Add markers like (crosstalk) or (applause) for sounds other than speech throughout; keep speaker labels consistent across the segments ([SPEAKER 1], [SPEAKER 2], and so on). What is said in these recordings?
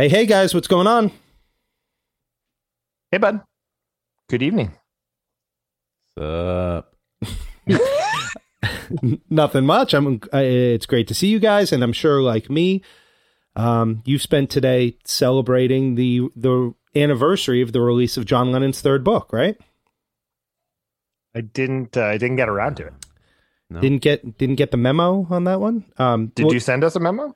[SPEAKER 1] Hey, hey guys, what's going on?
[SPEAKER 2] Hey, bud. Good evening.
[SPEAKER 3] Sup? (laughs)
[SPEAKER 1] Nothing much. I'm. I, it's great to see you guys, and I'm sure, like me, um, you've spent today celebrating the the anniversary of the release of John Lennon's third book, right?
[SPEAKER 2] I didn't. Uh, I didn't get around to it.
[SPEAKER 3] No.
[SPEAKER 1] Didn't get didn't get the memo on that one. Um,
[SPEAKER 2] Did
[SPEAKER 1] well,
[SPEAKER 2] you send us a memo?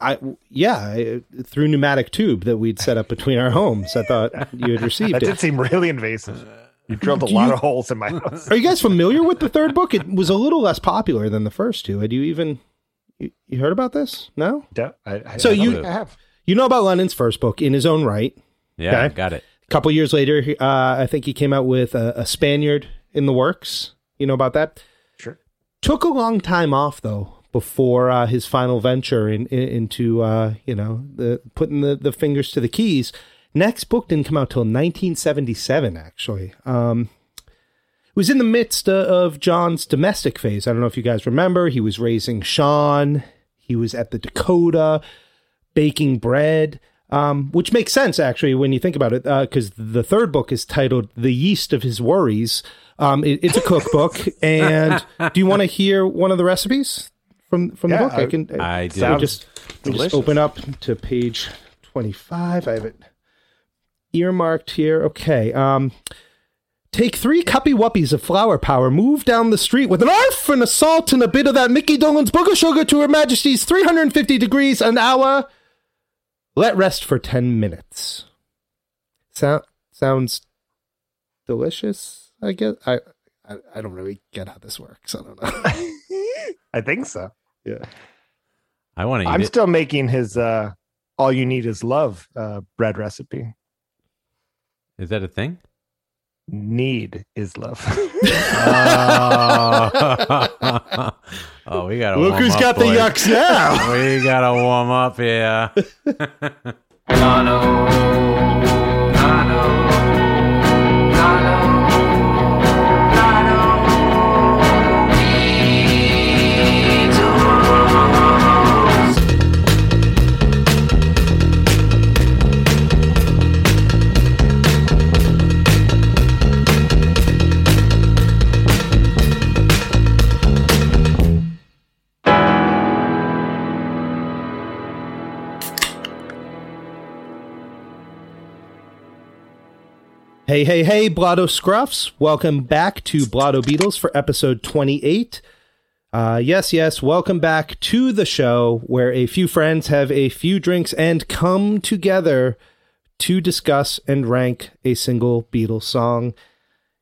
[SPEAKER 1] I yeah, I, through pneumatic tube that we'd set up between our homes. I thought you had received
[SPEAKER 2] That
[SPEAKER 1] it.
[SPEAKER 2] did seem really invasive. You drilled a
[SPEAKER 1] Do
[SPEAKER 2] lot
[SPEAKER 1] you-
[SPEAKER 2] of holes in my house.
[SPEAKER 1] Are you guys familiar with the third book? It was a little less popular than the first two. Had you even you, you heard about this? No.
[SPEAKER 2] Yeah, I, I,
[SPEAKER 1] So
[SPEAKER 2] I
[SPEAKER 1] you-
[SPEAKER 2] I have.
[SPEAKER 1] You know about Lennon's first book in his own right.
[SPEAKER 3] Yeah,
[SPEAKER 1] Okay.
[SPEAKER 3] got it.
[SPEAKER 1] A couple years later, uh, I think he came out with a, a Spaniard in the works. You know about that?
[SPEAKER 2] Sure.
[SPEAKER 1] Took a long time off though before uh, his final venture in, in, into uh, you know the putting the, the fingers to the keys. Next book didn't come out till 1977. Actually, um, it was in the midst uh, of John's domestic phase. I don't know if you guys remember. He was raising Sean. He was at the Dakota baking bread, um, which makes sense actually when you think about it, because the third book is titled "The Yeast of His Worries." Um, it- it's a cookbook, (laughs) and do you want to hear one of the recipes from from
[SPEAKER 2] Yeah,
[SPEAKER 1] the book? I
[SPEAKER 2] I-
[SPEAKER 1] can.
[SPEAKER 3] I do.
[SPEAKER 1] I'll just, just open up to page twenty-five. I have it earmarked here. Okay. Um, Take three cuppy wuppies of flour power, move down the street with an arf and a salt and a bit of that Mickey Dolan's booger sugar to Her Majesty's 350 degrees an hour. Let rest for 10 minutes. Sound, sounds delicious, I guess. I, I, I don't really get how this works. I don't know. (laughs)
[SPEAKER 2] I think so.
[SPEAKER 1] yeah.
[SPEAKER 3] I want to
[SPEAKER 2] I'm
[SPEAKER 3] it.
[SPEAKER 2] still making his uh, "All You Need Is Love" uh, bread recipe.
[SPEAKER 3] Is that a thing?
[SPEAKER 2] Need is love.
[SPEAKER 3] Oh, (laughs) oh we gotta.
[SPEAKER 1] Look
[SPEAKER 3] warm
[SPEAKER 1] who's
[SPEAKER 3] up,
[SPEAKER 1] got the yucks now. (laughs)
[SPEAKER 3] We gotta warm up here. (laughs)
[SPEAKER 1] Hey, hey, hey, Blotto Scruffs. Welcome back to Blotto Beatles for episode 28. Uh, yes, yes, welcome back to the show where a few friends have a few drinks and come together to discuss and rank a single Beatles song.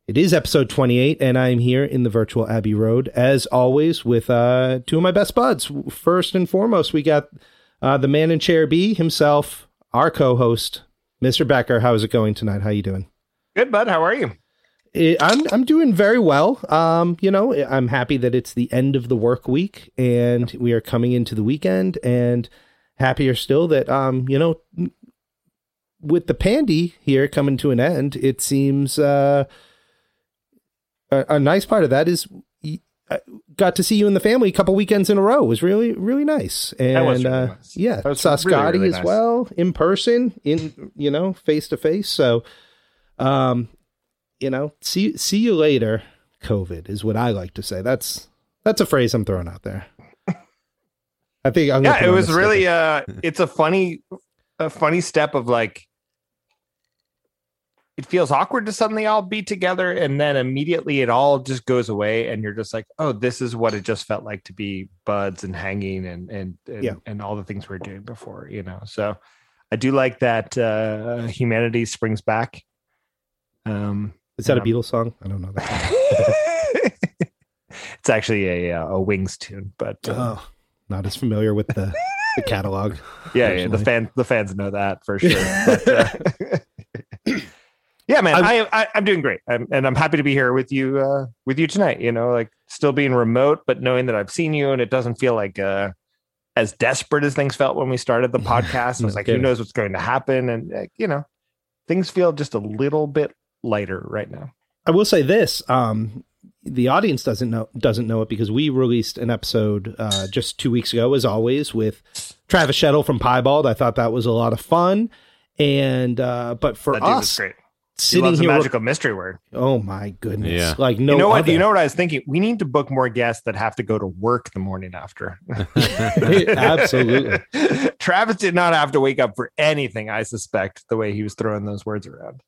[SPEAKER 1] It is episode 28, and I'm here in the virtual Abbey Road, as always, with uh, two of my best buds. First and foremost, we got uh, the man in chair B himself, our co-host, Mr. Becker. How is it going tonight? How are you doing?
[SPEAKER 2] Good, bud. How are you?
[SPEAKER 1] Eh, I'm I'm doing very well. Um, you know, I'm happy that it's the end of the work week and we are coming into the weekend, and happier still that um, you know, with the pandy here coming to an end, it seems uh, a, a nice part of that is I got to see you and the family a couple weekends in a row. It was really really nice, and
[SPEAKER 2] was really
[SPEAKER 1] uh,
[SPEAKER 2] nice.
[SPEAKER 1] yeah,
[SPEAKER 2] That
[SPEAKER 1] saw
[SPEAKER 2] really,
[SPEAKER 1] Scotty
[SPEAKER 2] really
[SPEAKER 1] as
[SPEAKER 2] nice.
[SPEAKER 1] well in person, in you know face to face. So, um, you know, see see you later. COVID is what I like to say. That's that's a phrase I'm throwing out there. I think I'm
[SPEAKER 2] yeah it was really uh it's a funny a funny step of like it feels awkward to suddenly all be together and then immediately it all just goes away and you're just like oh this is what it just felt like to be buds and hanging and and and,
[SPEAKER 1] Yeah.
[SPEAKER 2] and all the things we are doing before you know so i do like that uh humanity springs back um
[SPEAKER 1] Is that a Beatles song? I don't know that. (laughs)
[SPEAKER 2] it's actually a uh, a wings tune but uh,
[SPEAKER 1] oh, not as familiar with the the catalog. (laughs)
[SPEAKER 2] yeah, yeah the fan the fans know that for sure. But, uh, (laughs) yeah, man, I, I I'm doing great, I'm, and I'm happy to be here with you uh, with you tonight. You know, like still being remote, but knowing that I've seen you, and it doesn't feel like uh, as desperate as things felt when we started the podcast. I was
[SPEAKER 1] No
[SPEAKER 2] like, who knows what's going to happen, and uh, you know, things feel just a little bit lighter right now.
[SPEAKER 1] I will say this: um, the audience doesn't know doesn't know it because we released an episode uh, just two weeks ago, as always, with Travis Shettel from Piebald. I thought that was a lot of fun. And uh, but for
[SPEAKER 2] That dude
[SPEAKER 1] us
[SPEAKER 2] great. He
[SPEAKER 1] sitting
[SPEAKER 2] loves a
[SPEAKER 1] here,
[SPEAKER 2] magical mystery word.
[SPEAKER 1] oh my goodness,
[SPEAKER 3] Yeah.
[SPEAKER 1] like no
[SPEAKER 2] you know what?
[SPEAKER 1] other.
[SPEAKER 2] You know what I was thinking? We need to book more guests that have to go to work the morning after. (laughs)
[SPEAKER 1] Absolutely. (laughs)
[SPEAKER 2] Travis did not have to wake up for anything, I suspect, the way he was throwing those words around.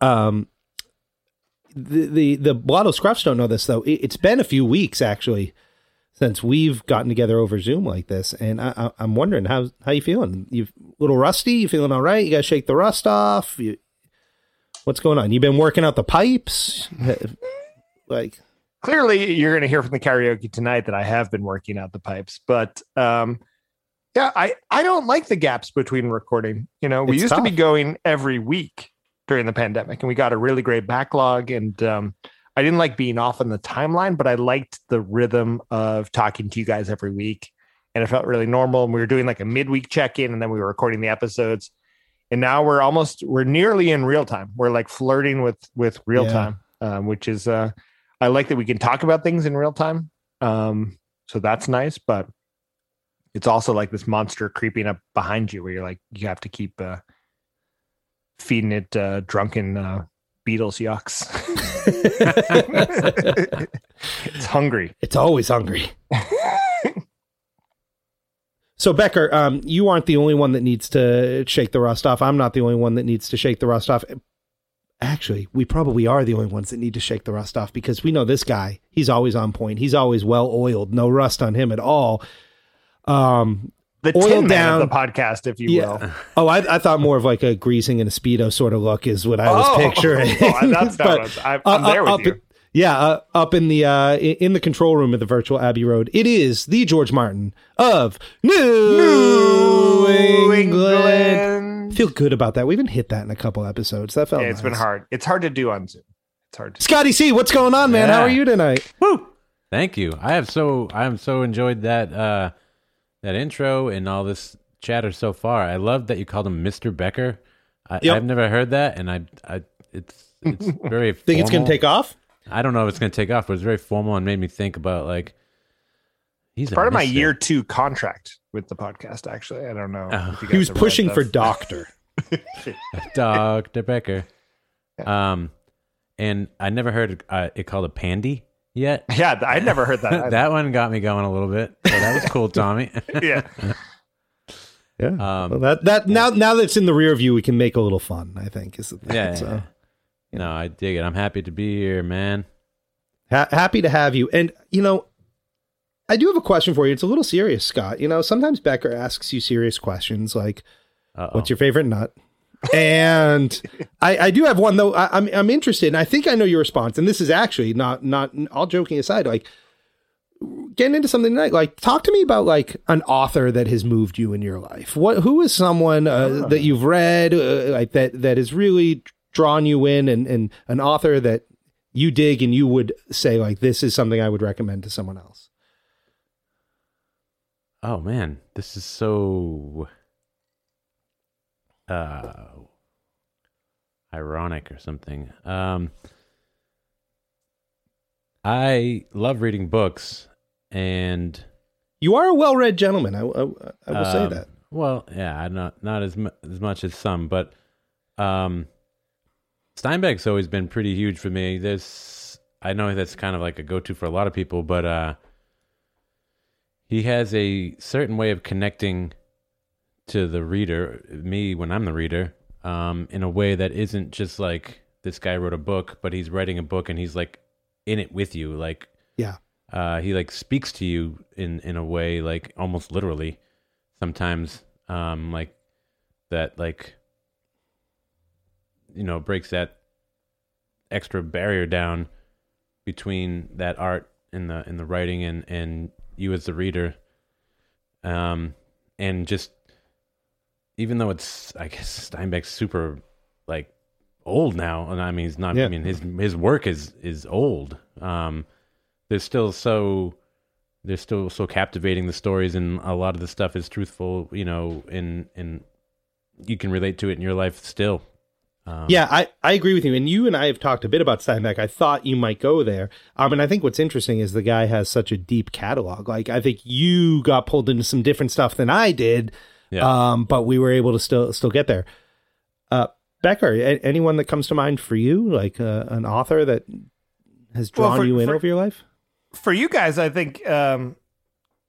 [SPEAKER 1] Um the the the Blotto Scruffs don't know this though. It, it's been a few weeks actually since we've gotten together over Zoom like this, and I, I, I'm wondering how how you feeling? You a little rusty? You feeling all right? You got to shake the rust off. You, what's going on? You've been working out the pipes? (laughs) like
[SPEAKER 2] Clearly, you're going to hear from the karaoke tonight that I have been working out the pipes, but um, yeah, I I don't like the gaps between recording. You know, we
[SPEAKER 1] It's
[SPEAKER 2] used to be going every week during the pandemic, and we got a really great backlog. And um, I didn't like being off on the timeline, but I liked the rhythm of talking to you guys every week, and it felt really normal. And we were doing like a midweek check in, and then we were recording the episodes. And now we're almost we're nearly in real time. We're like flirting with with real
[SPEAKER 1] Yeah.
[SPEAKER 2] time, um, which is uh, I like that we can talk about things in real time. Um, so that's nice, but it's also like this monster creeping up behind you where you're like, you have to keep uh, feeding it uh, drunken uh, Beatles yucks. (laughs) it's hungry.
[SPEAKER 1] it's always hungry. So Becker, um, you aren't the only one that needs to shake the rust off. I'm not the only one that needs to shake the rust off. Actually, we probably are the only ones that need to shake the rust off because we know this guy. He's always on point. He's always well oiled. No rust on him at all. Um,
[SPEAKER 2] The
[SPEAKER 1] Oil
[SPEAKER 2] tin man
[SPEAKER 1] down.
[SPEAKER 2] of the podcast, if you
[SPEAKER 1] Yeah.
[SPEAKER 2] will.
[SPEAKER 1] oh, I, I thought more of like a greasing and a speedo sort of look is what I was
[SPEAKER 2] Oh,
[SPEAKER 1] picturing. (laughs)
[SPEAKER 2] that's (laughs) not
[SPEAKER 1] But,
[SPEAKER 2] what I'm, I'm
[SPEAKER 1] uh,
[SPEAKER 2] there
[SPEAKER 1] uh,
[SPEAKER 2] with
[SPEAKER 1] up,
[SPEAKER 2] you.
[SPEAKER 1] Yeah, uh, up in the uh, in the control room of the virtual Abbey Road, it is the George Martin of New, England. Feel good about that. We haven't hit that in a couple episodes. That felt
[SPEAKER 2] Yeah, it's been hard. It's hard to do on Zoom. It's hard to
[SPEAKER 1] Scotty C, what's going on, man? How are you tonight?
[SPEAKER 3] Woo! Thank you. I have so I have so enjoyed that uh that intro and all this chatter so far. I love that you called him Mr. Becker. I,
[SPEAKER 1] Yep.
[SPEAKER 3] I've never heard that, and I, I it's it's (laughs) very.
[SPEAKER 1] Think it's gonna take off?
[SPEAKER 3] I don't know if it's going to take off, but it's very formal and made me think about like he's a
[SPEAKER 2] part of my year two contract with the podcast. Actually, I don't know.
[SPEAKER 3] Oh.
[SPEAKER 2] if you
[SPEAKER 1] He was pushing for doctor. (laughs)
[SPEAKER 3] Dr. Becker. Um, and I never heard uh, it called a pandy yet. (laughs)
[SPEAKER 2] Yeah, th- I never heard that. either. (laughs)
[SPEAKER 3] that one got me going a little bit. So that was cool, Tommy. (laughs)
[SPEAKER 2] yeah,
[SPEAKER 1] Yeah.
[SPEAKER 3] Um,
[SPEAKER 1] well, that that now now that it's in the rear view, we can make a little fun. I think is the thing.
[SPEAKER 3] Yeah.
[SPEAKER 1] So,
[SPEAKER 3] No, I dig it. I'm happy to be here, man.
[SPEAKER 1] ha- happy to have you. And you know, I do have a question for you. It's a little serious, Scott. You know, sometimes Becker asks you serious questions like,
[SPEAKER 3] Uh-oh.
[SPEAKER 1] "What's your favorite nut?" And I, I do have one though. I, I'm I'm interested, and I think I know your response. And this is actually not not all joking aside, like getting into something tonight. Like, talk to me about like an author that has moved you in your life. What who is someone uh, that you've read uh, like that that has really drawn you in, and and an author that you dig and you would say like this is something I would recommend to someone else.
[SPEAKER 3] Oh man, this is so uh ironic or something. Um I love reading books and
[SPEAKER 1] You are a well-read gentleman. I, I, I will say
[SPEAKER 3] um,
[SPEAKER 1] that.
[SPEAKER 3] Well, yeah, not not as mu- as much as some, but um Steinbeck's always been pretty huge for me. There's I know that's kind of like a go-to for a lot of people, but uh he has a certain way of connecting to the reader, me when I'm the reader, um, in a way that isn't just like this guy wrote a book, but he's writing a book and he's like in it with you. Like
[SPEAKER 1] Yeah.
[SPEAKER 3] uh, he like speaks to you in in a way like almost literally sometimes um like that like you know breaks that extra barrier down between that art and the in the writing and and you as the reader um and just even though it's i guess steinbeck's super like old now and i mean he's not
[SPEAKER 1] Yeah.
[SPEAKER 3] i mean his his work is is old um there's still so they're still so captivating the stories and a lot of the stuff is truthful you know and and you can relate to it in your life still Um,
[SPEAKER 1] Yeah, I, I agree with you. And you and I have talked a bit about Steinbeck. I thought you might go there. Um, and I think what's interesting is the guy has such a deep catalog. Like, I think you got pulled into some different stuff than I did.
[SPEAKER 3] Yeah.
[SPEAKER 1] Um, but we were able to still still get there. Uh, Becker, a- anyone that comes to mind for you, like uh, an author that has
[SPEAKER 2] Well,
[SPEAKER 1] drawn
[SPEAKER 2] for-
[SPEAKER 1] you in
[SPEAKER 2] for-
[SPEAKER 1] over your life?
[SPEAKER 2] for you guys, I think um,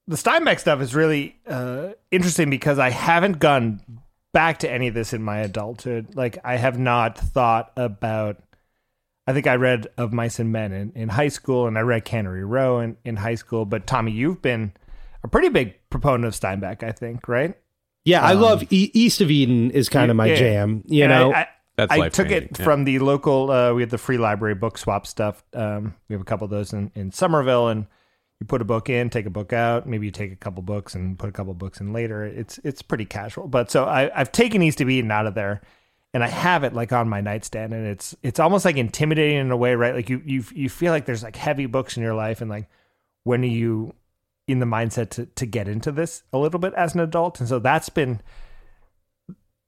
[SPEAKER 2] the Steinbeck stuff is really uh, interesting because I haven't gone back to any of this in my adulthood. Like, I have not thought about. I think I read Of Mice and Men in, in high school, and I read Cannery Row in, in high school. But Tommy, you've been a pretty big proponent of Steinbeck, I think, right?
[SPEAKER 1] Yeah, I
[SPEAKER 2] Um,
[SPEAKER 1] love e- East of Eden is kind of my
[SPEAKER 2] Yeah.
[SPEAKER 1] jam. You know,
[SPEAKER 2] I, I,
[SPEAKER 3] That's
[SPEAKER 2] I took it
[SPEAKER 3] yeah.
[SPEAKER 2] from the local. Uh, we had the free library book swap stuff. Um, we have a couple of those in, in Somerville, and you put a book in, take a book out. Maybe you take a couple books and put a couple books in later. It's it's pretty casual. But so I, I've taken East of Eden out of there, and I have it like on my nightstand, and it's it's almost like intimidating in a way, right? Like you you you feel like there's like heavy books in your life, and like when are you in the mindset to to get into this a little bit as an adult? And so that's been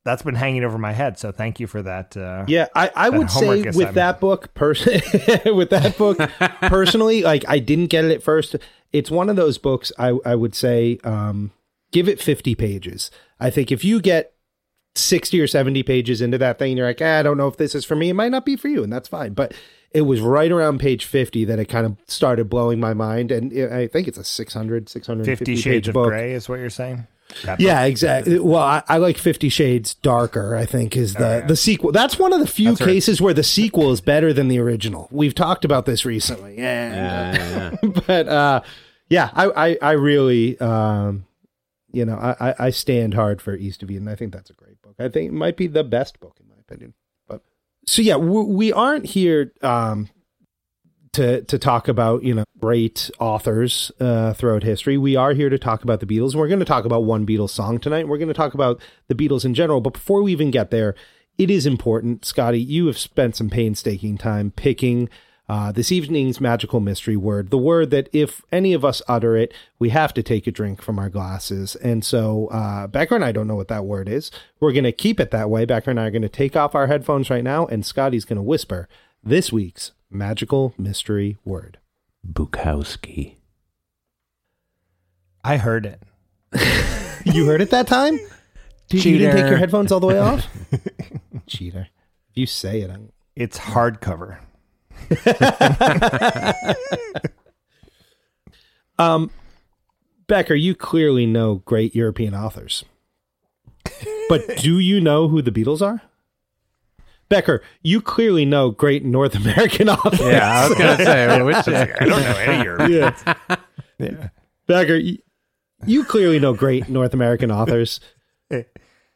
[SPEAKER 2] that's been hanging over my head. So thank you for that. Uh,
[SPEAKER 1] Yeah, I, I would say with
[SPEAKER 2] assignment.
[SPEAKER 1] that book, pers- (laughs) with that book, (laughs) personally, like I didn't get it at first. It's one of those books I, I would say um, give it 50 pages. I think if you get 60 or 70 pages into that thing, you're like, ah, I don't know if this is for me. It might not be for you, and that's fine. But it was right around page 50 that it kind of started blowing my mind. And it, I think it's a 600, 650
[SPEAKER 2] Fifty
[SPEAKER 1] page
[SPEAKER 2] Shades of
[SPEAKER 1] book.
[SPEAKER 2] Grey is what you're saying. That
[SPEAKER 1] Yeah, exactly. Well, I, I like Fifty Shades Darker. I think is the the sequel. That's one of the few
[SPEAKER 2] That's right.
[SPEAKER 1] cases where the sequel is better than the original. We've talked about this recently. And,
[SPEAKER 3] Yeah, yeah, yeah. (laughs)
[SPEAKER 1] but uh, yeah, I, I I really um, you know I I- I stand hard for East of Eden. I think that's a great book. I think it might be the best book in my opinion. So yeah, we, we aren't here um to to talk about you know great authors uh, throughout history. We are here to talk about the Beatles. and We're going to talk about one Beatles song tonight. We're going to talk about the Beatles in general. But before we even get there, it is important, Scotty. You have spent some painstaking time picking. Uh, this evening's magical mystery word, the word that if any of us utter it, we have to take a drink from our glasses. And so, uh, Becker and I don't know what that word is. We're going to keep it that way. Becker and I are going to take off our headphones right now, and Scotty's going to whisper this week's magical mystery word.
[SPEAKER 3] Bukowski.
[SPEAKER 2] I heard it. (laughs)
[SPEAKER 1] You heard it that time? Did you didn't take your headphones all the way off? (laughs) Cheater. If you say it, I'm...
[SPEAKER 2] It's hardcover. (laughs)
[SPEAKER 1] um, Becker, you clearly know great European authors, but do you know who the Beatles are? Becker, you clearly know great North American (laughs) authors.
[SPEAKER 3] Yeah, I was gonna say which.
[SPEAKER 2] I don't know any of your.
[SPEAKER 1] yeah.
[SPEAKER 2] Yeah.
[SPEAKER 1] Becker, you, you clearly know great North American authors,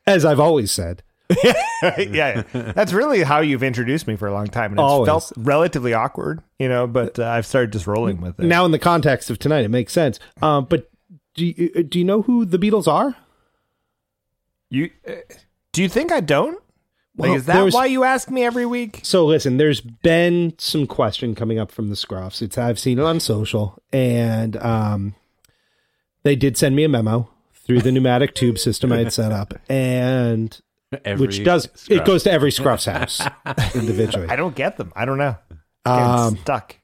[SPEAKER 1] as I've always said. (laughs)
[SPEAKER 2] yeah, that's really how you've introduced me for a long time, and it's
[SPEAKER 1] Always.
[SPEAKER 2] felt relatively awkward, you know. But uh, I've started just rolling with it.
[SPEAKER 1] Now, in the context of tonight, it makes sense. Um, but do you, do you know who the Beatles are?
[SPEAKER 2] you uh, do you think I don't? Like,
[SPEAKER 1] Well,
[SPEAKER 2] is that why you ask me every week?
[SPEAKER 1] So listen, there's been some question coming up from the Scruffs. It's I've seen it on social, and um, they did send me a memo through the pneumatic tube system I had set up, and
[SPEAKER 3] Every
[SPEAKER 1] which does it goes to every Scruff's house (laughs) individually.
[SPEAKER 2] I don't get them. I don't know. Getting
[SPEAKER 1] Um,
[SPEAKER 2] stuck.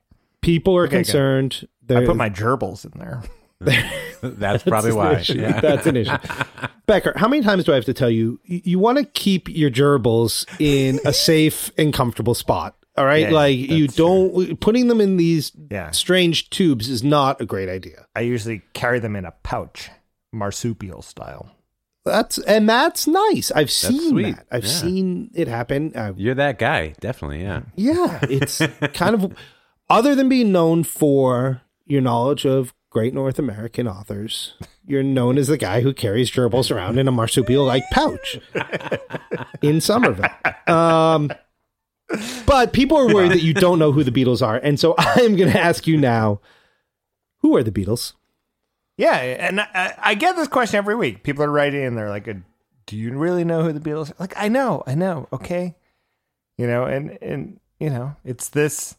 [SPEAKER 1] people are
[SPEAKER 2] Okay,
[SPEAKER 1] concerned.
[SPEAKER 2] I
[SPEAKER 1] They're-
[SPEAKER 2] put my gerbils in there. (laughs)
[SPEAKER 3] That's probably
[SPEAKER 1] an
[SPEAKER 3] why.
[SPEAKER 1] issue.
[SPEAKER 3] Yeah.
[SPEAKER 1] That's an issue. (laughs) Becker, how many times do I have to tell you? You, you want to keep your gerbils in a safe and comfortable spot. All right,
[SPEAKER 2] Yeah,
[SPEAKER 1] like you don't putting them in these
[SPEAKER 2] Yeah.
[SPEAKER 1] strange tubes is not a great idea.
[SPEAKER 2] I usually carry them in a pouch, marsupial style.
[SPEAKER 1] That's and that's nice. I've seen that. I've
[SPEAKER 3] Yeah.
[SPEAKER 1] seen it happen. Uh,
[SPEAKER 3] You're that guy, definitely. Yeah.
[SPEAKER 1] yeah, it's (laughs) kind of other than being known for your knowledge of great North American authors, you're known as the guy who carries gerbils around in a marsupial like pouch (laughs) in Somerville. Um, but people are worried that you don't know who the Beatles are, and so (laughs) I'm going to ask you now: Who are the Beatles?
[SPEAKER 2] Yeah, and I, I get this question every week. People are writing and they're like, "Do you really know who the Beatles?" are? Like, I know, I know. Okay, you know, and and you know, it's this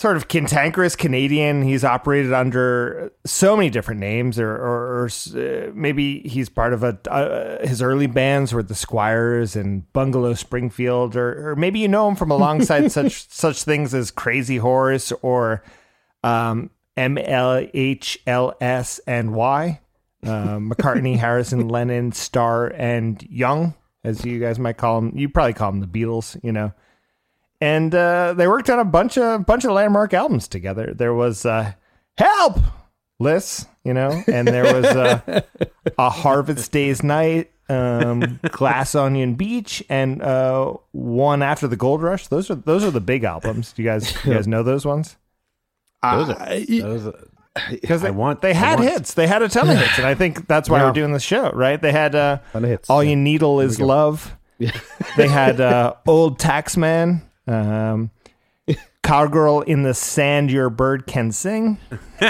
[SPEAKER 2] sort of cantankerous Canadian. He's operated under so many different names, or, or, or uh, maybe he's part of a uh, his early bands were the Squires and Bungalow Springfield, or, or maybe you know him from alongside (laughs) such such things as Crazy Horse or um, MLHLS and Y, uh, (laughs) McCartney, Harrison, Lennon, Starr, and Young, as you guys might call them. You probably call them the Beatles, you know and uh, they worked on a bunch of bunch of landmark albums together. There was uh, "Help," Liz, you know, and there was uh, a Harvest Day's Night, um, Glass Onion Beach, and uh, one after the Gold Rush. Those are those are the big albums. Do you guys you guys know those ones?
[SPEAKER 3] Those are, those are, (sighs)
[SPEAKER 2] Because they,
[SPEAKER 3] I want-
[SPEAKER 2] they
[SPEAKER 3] I
[SPEAKER 2] had
[SPEAKER 3] want-
[SPEAKER 2] hits. They had a ton of hits, and I think that's why
[SPEAKER 1] Yeah.
[SPEAKER 2] we're doing this show, right? They had uh,
[SPEAKER 1] hits,
[SPEAKER 2] "All
[SPEAKER 1] yeah.
[SPEAKER 2] You Needle Is Love." (laughs) they had uh, "Old Taxman." Um, (laughs) Cowgirl in the Sand Your Bird Can Sing. (laughs)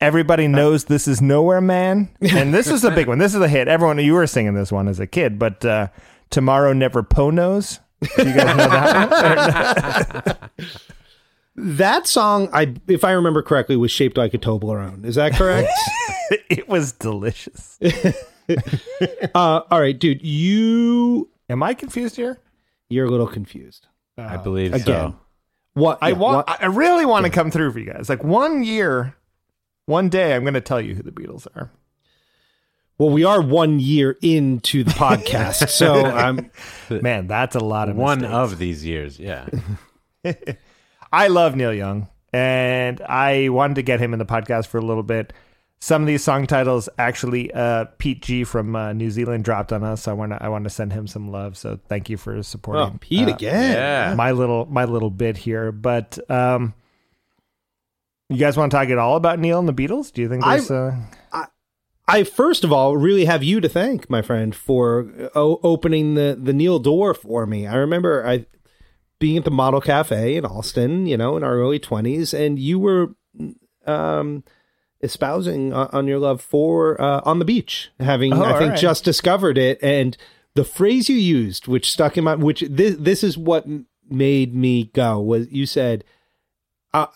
[SPEAKER 2] Everybody knows this is Nowhere Man. And this is a big one. This is a hit. Everyone, you were singing this one as a kid, but uh, Tomorrow Never Ponos. Do you guys know that one?
[SPEAKER 1] That song, I if I remember correctly, was shaped like a Toblerone. Is that correct? (laughs)
[SPEAKER 2] it was delicious. (laughs)
[SPEAKER 1] uh, all right, dude, you
[SPEAKER 2] Am I confused here?
[SPEAKER 1] you're a little confused.
[SPEAKER 3] I believe
[SPEAKER 1] Again,
[SPEAKER 3] so.
[SPEAKER 1] What
[SPEAKER 2] I
[SPEAKER 1] yeah,
[SPEAKER 2] want. I really want to come through for you guys. Like one year, one day, I'm going to tell you who the Beatles are.
[SPEAKER 1] well, we are one year into the podcast, so (laughs) I'm
[SPEAKER 2] Man, that's a lot of
[SPEAKER 3] One
[SPEAKER 2] mistakes.
[SPEAKER 3] of these years, yeah.
[SPEAKER 2] I love Neil Young, and I wanted to get him in the podcast for a little bit. Some of these song titles, actually, uh, Pete G from uh, New Zealand dropped on us. So I want to, I want to send him some love. So thank you for supporting.
[SPEAKER 1] oh, Pete
[SPEAKER 2] uh,
[SPEAKER 1] again.
[SPEAKER 3] Yeah.
[SPEAKER 2] my little, my little bit here. But um, you guys want to talk at all about Neil and the Beatles? Do you think
[SPEAKER 1] I-
[SPEAKER 2] there's? Uh,
[SPEAKER 1] I first of all really have you to thank, my friend, for o- opening the the Neil door for me. I remember I being at the Model Cafe in Allston, you know, in our early twenties, and you were um, espousing uh, on your love for uh, on the beach, having
[SPEAKER 2] Oh,
[SPEAKER 1] I think
[SPEAKER 2] right.
[SPEAKER 1] just discovered it, and the phrase you used, which stuck in my, which this this is what made me go was you said, I,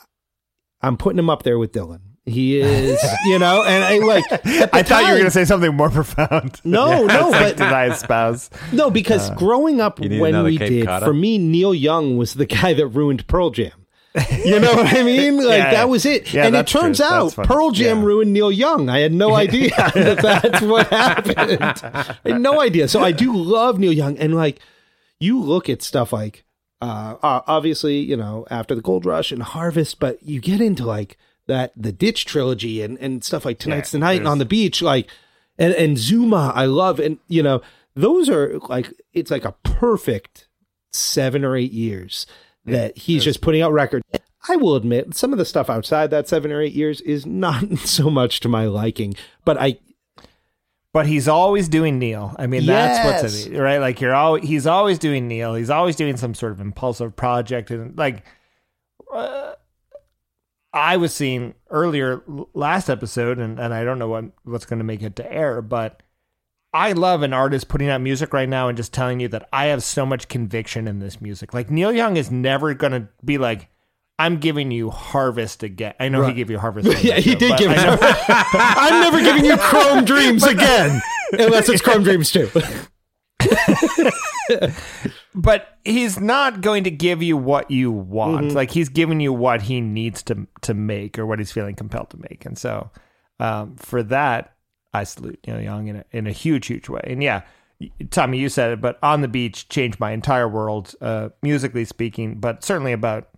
[SPEAKER 1] "I'm putting him up there with Dylan." He is, (laughs) you know, and I like. (laughs) at the
[SPEAKER 2] I thought you were going to say something more profound. (laughs)
[SPEAKER 1] No, no, but-
[SPEAKER 2] did I espouse?
[SPEAKER 1] No, because growing up when we
[SPEAKER 3] Cape
[SPEAKER 1] did,
[SPEAKER 3] Cod?
[SPEAKER 1] for me, Neil Young was the guy that ruined Pearl Jam. You know what I mean? Like
[SPEAKER 2] Yeah, yeah.
[SPEAKER 1] that was it.
[SPEAKER 2] Yeah,
[SPEAKER 1] and it
[SPEAKER 2] that's true.
[SPEAKER 1] turns out. Pearl Jam
[SPEAKER 2] Yeah.
[SPEAKER 1] ruined Neil Young. I had no idea that that's what happened. I had no idea. So I do love Neil Young, and like you look at stuff like uh, uh obviously you know after the Gold Rush and Harvest, but you get into like that the Ditch trilogy and and stuff like Tonight's
[SPEAKER 2] Yeah,
[SPEAKER 1] the Night and on the beach, like and and Zuma, I love, and you know those are like it's like a perfect seven or eight years that he's just putting out records. I will admit some of the stuff outside that seven or eight years is not (laughs) so much to my liking, but I
[SPEAKER 2] But he's always doing Neil. I mean, that's what's
[SPEAKER 1] Yes.
[SPEAKER 2] in it, right? Like you're always he's always doing Neil. He's always doing some sort of impulsive project, and like uh, I was seeing earlier last episode, and, and I don't know what what's going to make it to air, but I love an artist putting out music right now and just telling you that I have so much conviction in this music. Like Neil Young is never going to be like. I'm giving you Harvest again. I know he gave you Harvest. (laughs)
[SPEAKER 1] yeah
[SPEAKER 2] the
[SPEAKER 1] he did give
[SPEAKER 2] I know-
[SPEAKER 1] it. (laughs) I'm never giving you Chrome Dreams (laughs) again, unless it's Chrome Dreams too.
[SPEAKER 2] But he's not going to give you what you want.
[SPEAKER 1] Mm-hmm.
[SPEAKER 2] Like he's giving you what he needs to to make or what he's feeling compelled to make. And so um, for that, I salute Neil Young in a, in a huge, huge way. And yeah, Tommy, you said it, but on the beach changed my entire world, uh, musically speaking, but certainly about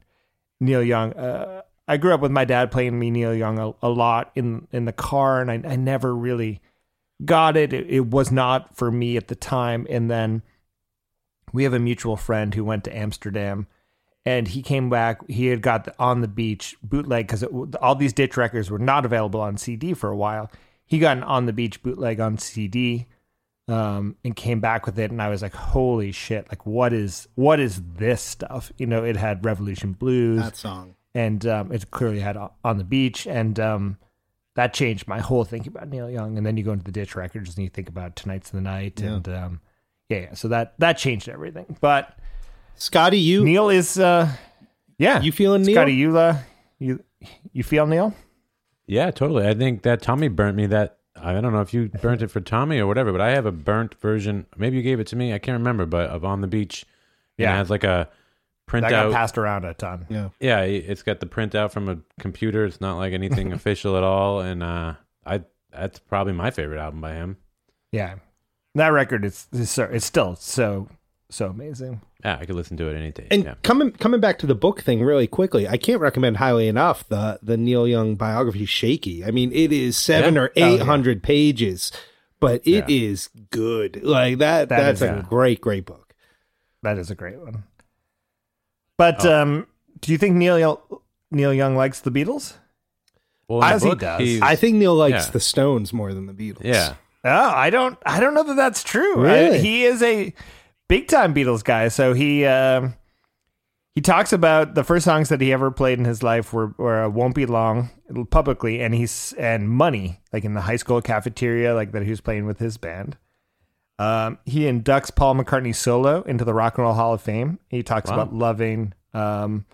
[SPEAKER 2] Neil Young. Uh, I grew up with my dad playing me Neil Young a, a lot in in the car, and I, I never really got it. it. It was not for me at the time. And then we have a mutual friend who went to Amsterdam, and he came back. He had got the on the beach bootleg because all these ditch records were not available on CD for a while. He got an on the beach bootleg on CD. Um, and came back with it, and I was like, "Holy shit! Like, what is what is this stuff?" You know, it had Revolution Blues,
[SPEAKER 1] That song.
[SPEAKER 2] and um, it clearly had on the beach, and um, that changed my whole thinking about Neil Young. And then you go into the Ditch Records and you think about Tonight's the Night,
[SPEAKER 1] Yeah.
[SPEAKER 2] and um, yeah, yeah, so that that changed everything. But
[SPEAKER 1] Scotty, you
[SPEAKER 2] Neil is uh, Yeah,
[SPEAKER 1] You feeling Neil?
[SPEAKER 2] Scotty, you uh, you you feel Neil?
[SPEAKER 3] Yeah, totally. I think that Tommy burnt me that. I don't know if you burnt it for Tommy or whatever, but I have a burnt version. Maybe you gave it to me. I can't remember, but of On the Beach. Yeah.
[SPEAKER 2] Yeah.
[SPEAKER 3] it has like a
[SPEAKER 2] That got
[SPEAKER 3] printout.
[SPEAKER 2] passed around a ton.
[SPEAKER 1] Yeah.
[SPEAKER 3] Yeah, it's got the printout from a computer. It's not like anything (laughs) official at all. And uh, I that's probably my favorite album by him.
[SPEAKER 2] Yeah, that record is, is it's still so so amazing.
[SPEAKER 3] Yeah, I could listen to it any day.
[SPEAKER 1] And
[SPEAKER 3] yeah.
[SPEAKER 1] coming coming back to the book thing really quickly, I can't recommend highly enough the the Neil Young biography Shaky. I mean, it is seven
[SPEAKER 3] Yeah?
[SPEAKER 1] or
[SPEAKER 2] Oh,
[SPEAKER 1] eight
[SPEAKER 2] yeah.
[SPEAKER 1] pages, but it is good. Like that,
[SPEAKER 2] That
[SPEAKER 1] that's
[SPEAKER 2] is,
[SPEAKER 1] a
[SPEAKER 2] yeah.
[SPEAKER 1] great, great book.
[SPEAKER 2] That is a great one. But
[SPEAKER 3] Oh.
[SPEAKER 2] um, do you think Neil Neil Young likes the Beatles?
[SPEAKER 3] Well, in the
[SPEAKER 2] as he does.
[SPEAKER 1] I think Neil likes
[SPEAKER 3] Yeah.
[SPEAKER 1] the Stones more than the Beatles.
[SPEAKER 3] yeah.
[SPEAKER 2] Oh, I don't. I don't know that that's true. I-
[SPEAKER 1] Really?
[SPEAKER 2] he is a big time Beatles guy. So he um, he talks about the first songs that he ever played in his life were, were "Won't Be Long" publicly, and he's and "Money" like in the high school cafeteria, like that he was playing with his band. Um, he inducts Paul McCartney solo into the Rock and Roll Hall of Fame. He talks
[SPEAKER 3] Wow.
[SPEAKER 2] about loving um,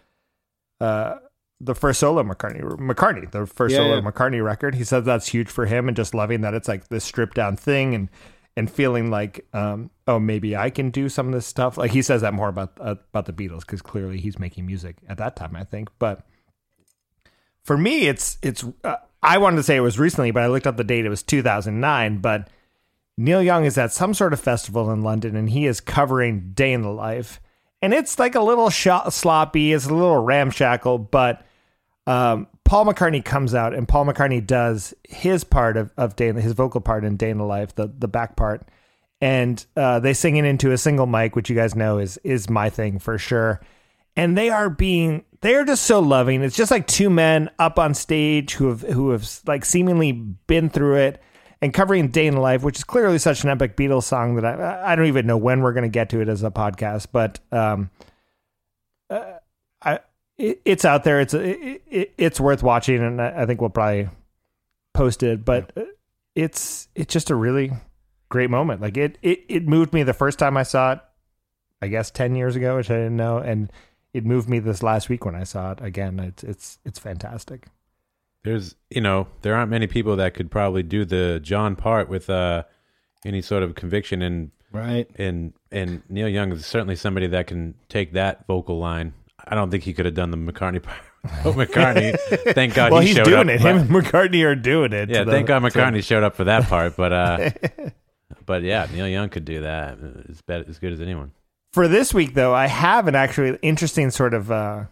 [SPEAKER 2] uh, the first solo McCartney, McCartney, the first
[SPEAKER 1] Yeah,
[SPEAKER 2] solo
[SPEAKER 1] yeah.
[SPEAKER 2] McCartney record. He says that's huge for him, and just loving that it's like this stripped down thing, and and feeling like, um, oh, maybe I can do some of this stuff. Like he says that more about uh, about the Beatles because clearly he's making music at that time, I think. But for me, it's it's. Uh, I wanted to say it was recently, but I looked up the date. It was 2009, but. Neil Young is at some sort of festival in London and he is covering Day in the Life. And it's like a little sloppy, it's a little ramshackle, but um, Paul McCartney comes out and Paul McCartney does his part of, of Day his vocal part in the Life, the, the back part. And uh, they sing it into a single mic, which you guys know is is my thing for sure. And they are being they are just so loving. It's just like two men up on stage who have who have like seemingly been through it and covering Day in the Life, which is clearly such an epic Beatles song that I I don't even know when we're going to get to it as a podcast, but um, uh, I it, it's out there. It's it, it, it's worth watching, and I, I think we'll probably post it. But uh it's it's just a really great moment. Like it it it moved me the first time I saw it. I guess ten years ago, which I didn't know, and it moved me this last week when I saw it again. It's it's it's fantastic.
[SPEAKER 3] There's, you know, there aren't many people that could probably do the John part with uh, any sort of conviction, and
[SPEAKER 1] Right.
[SPEAKER 3] and and Neil Young is certainly somebody that can take that vocal line. I don't think he could have done the McCartney part. But (laughs) McCartney, (laughs) thank God
[SPEAKER 2] well,
[SPEAKER 3] he
[SPEAKER 2] he's
[SPEAKER 3] showed
[SPEAKER 2] doing
[SPEAKER 3] up.
[SPEAKER 2] it.
[SPEAKER 3] but-
[SPEAKER 2] Him and McCartney are doing it.
[SPEAKER 3] yeah,
[SPEAKER 2] to the-
[SPEAKER 3] thank God
[SPEAKER 2] to-
[SPEAKER 3] McCartney showed up for that part. But uh, (laughs) but yeah, Neil Young could do that as bad as good as anyone.
[SPEAKER 2] For this week, though, I have an actually interesting sort of uh,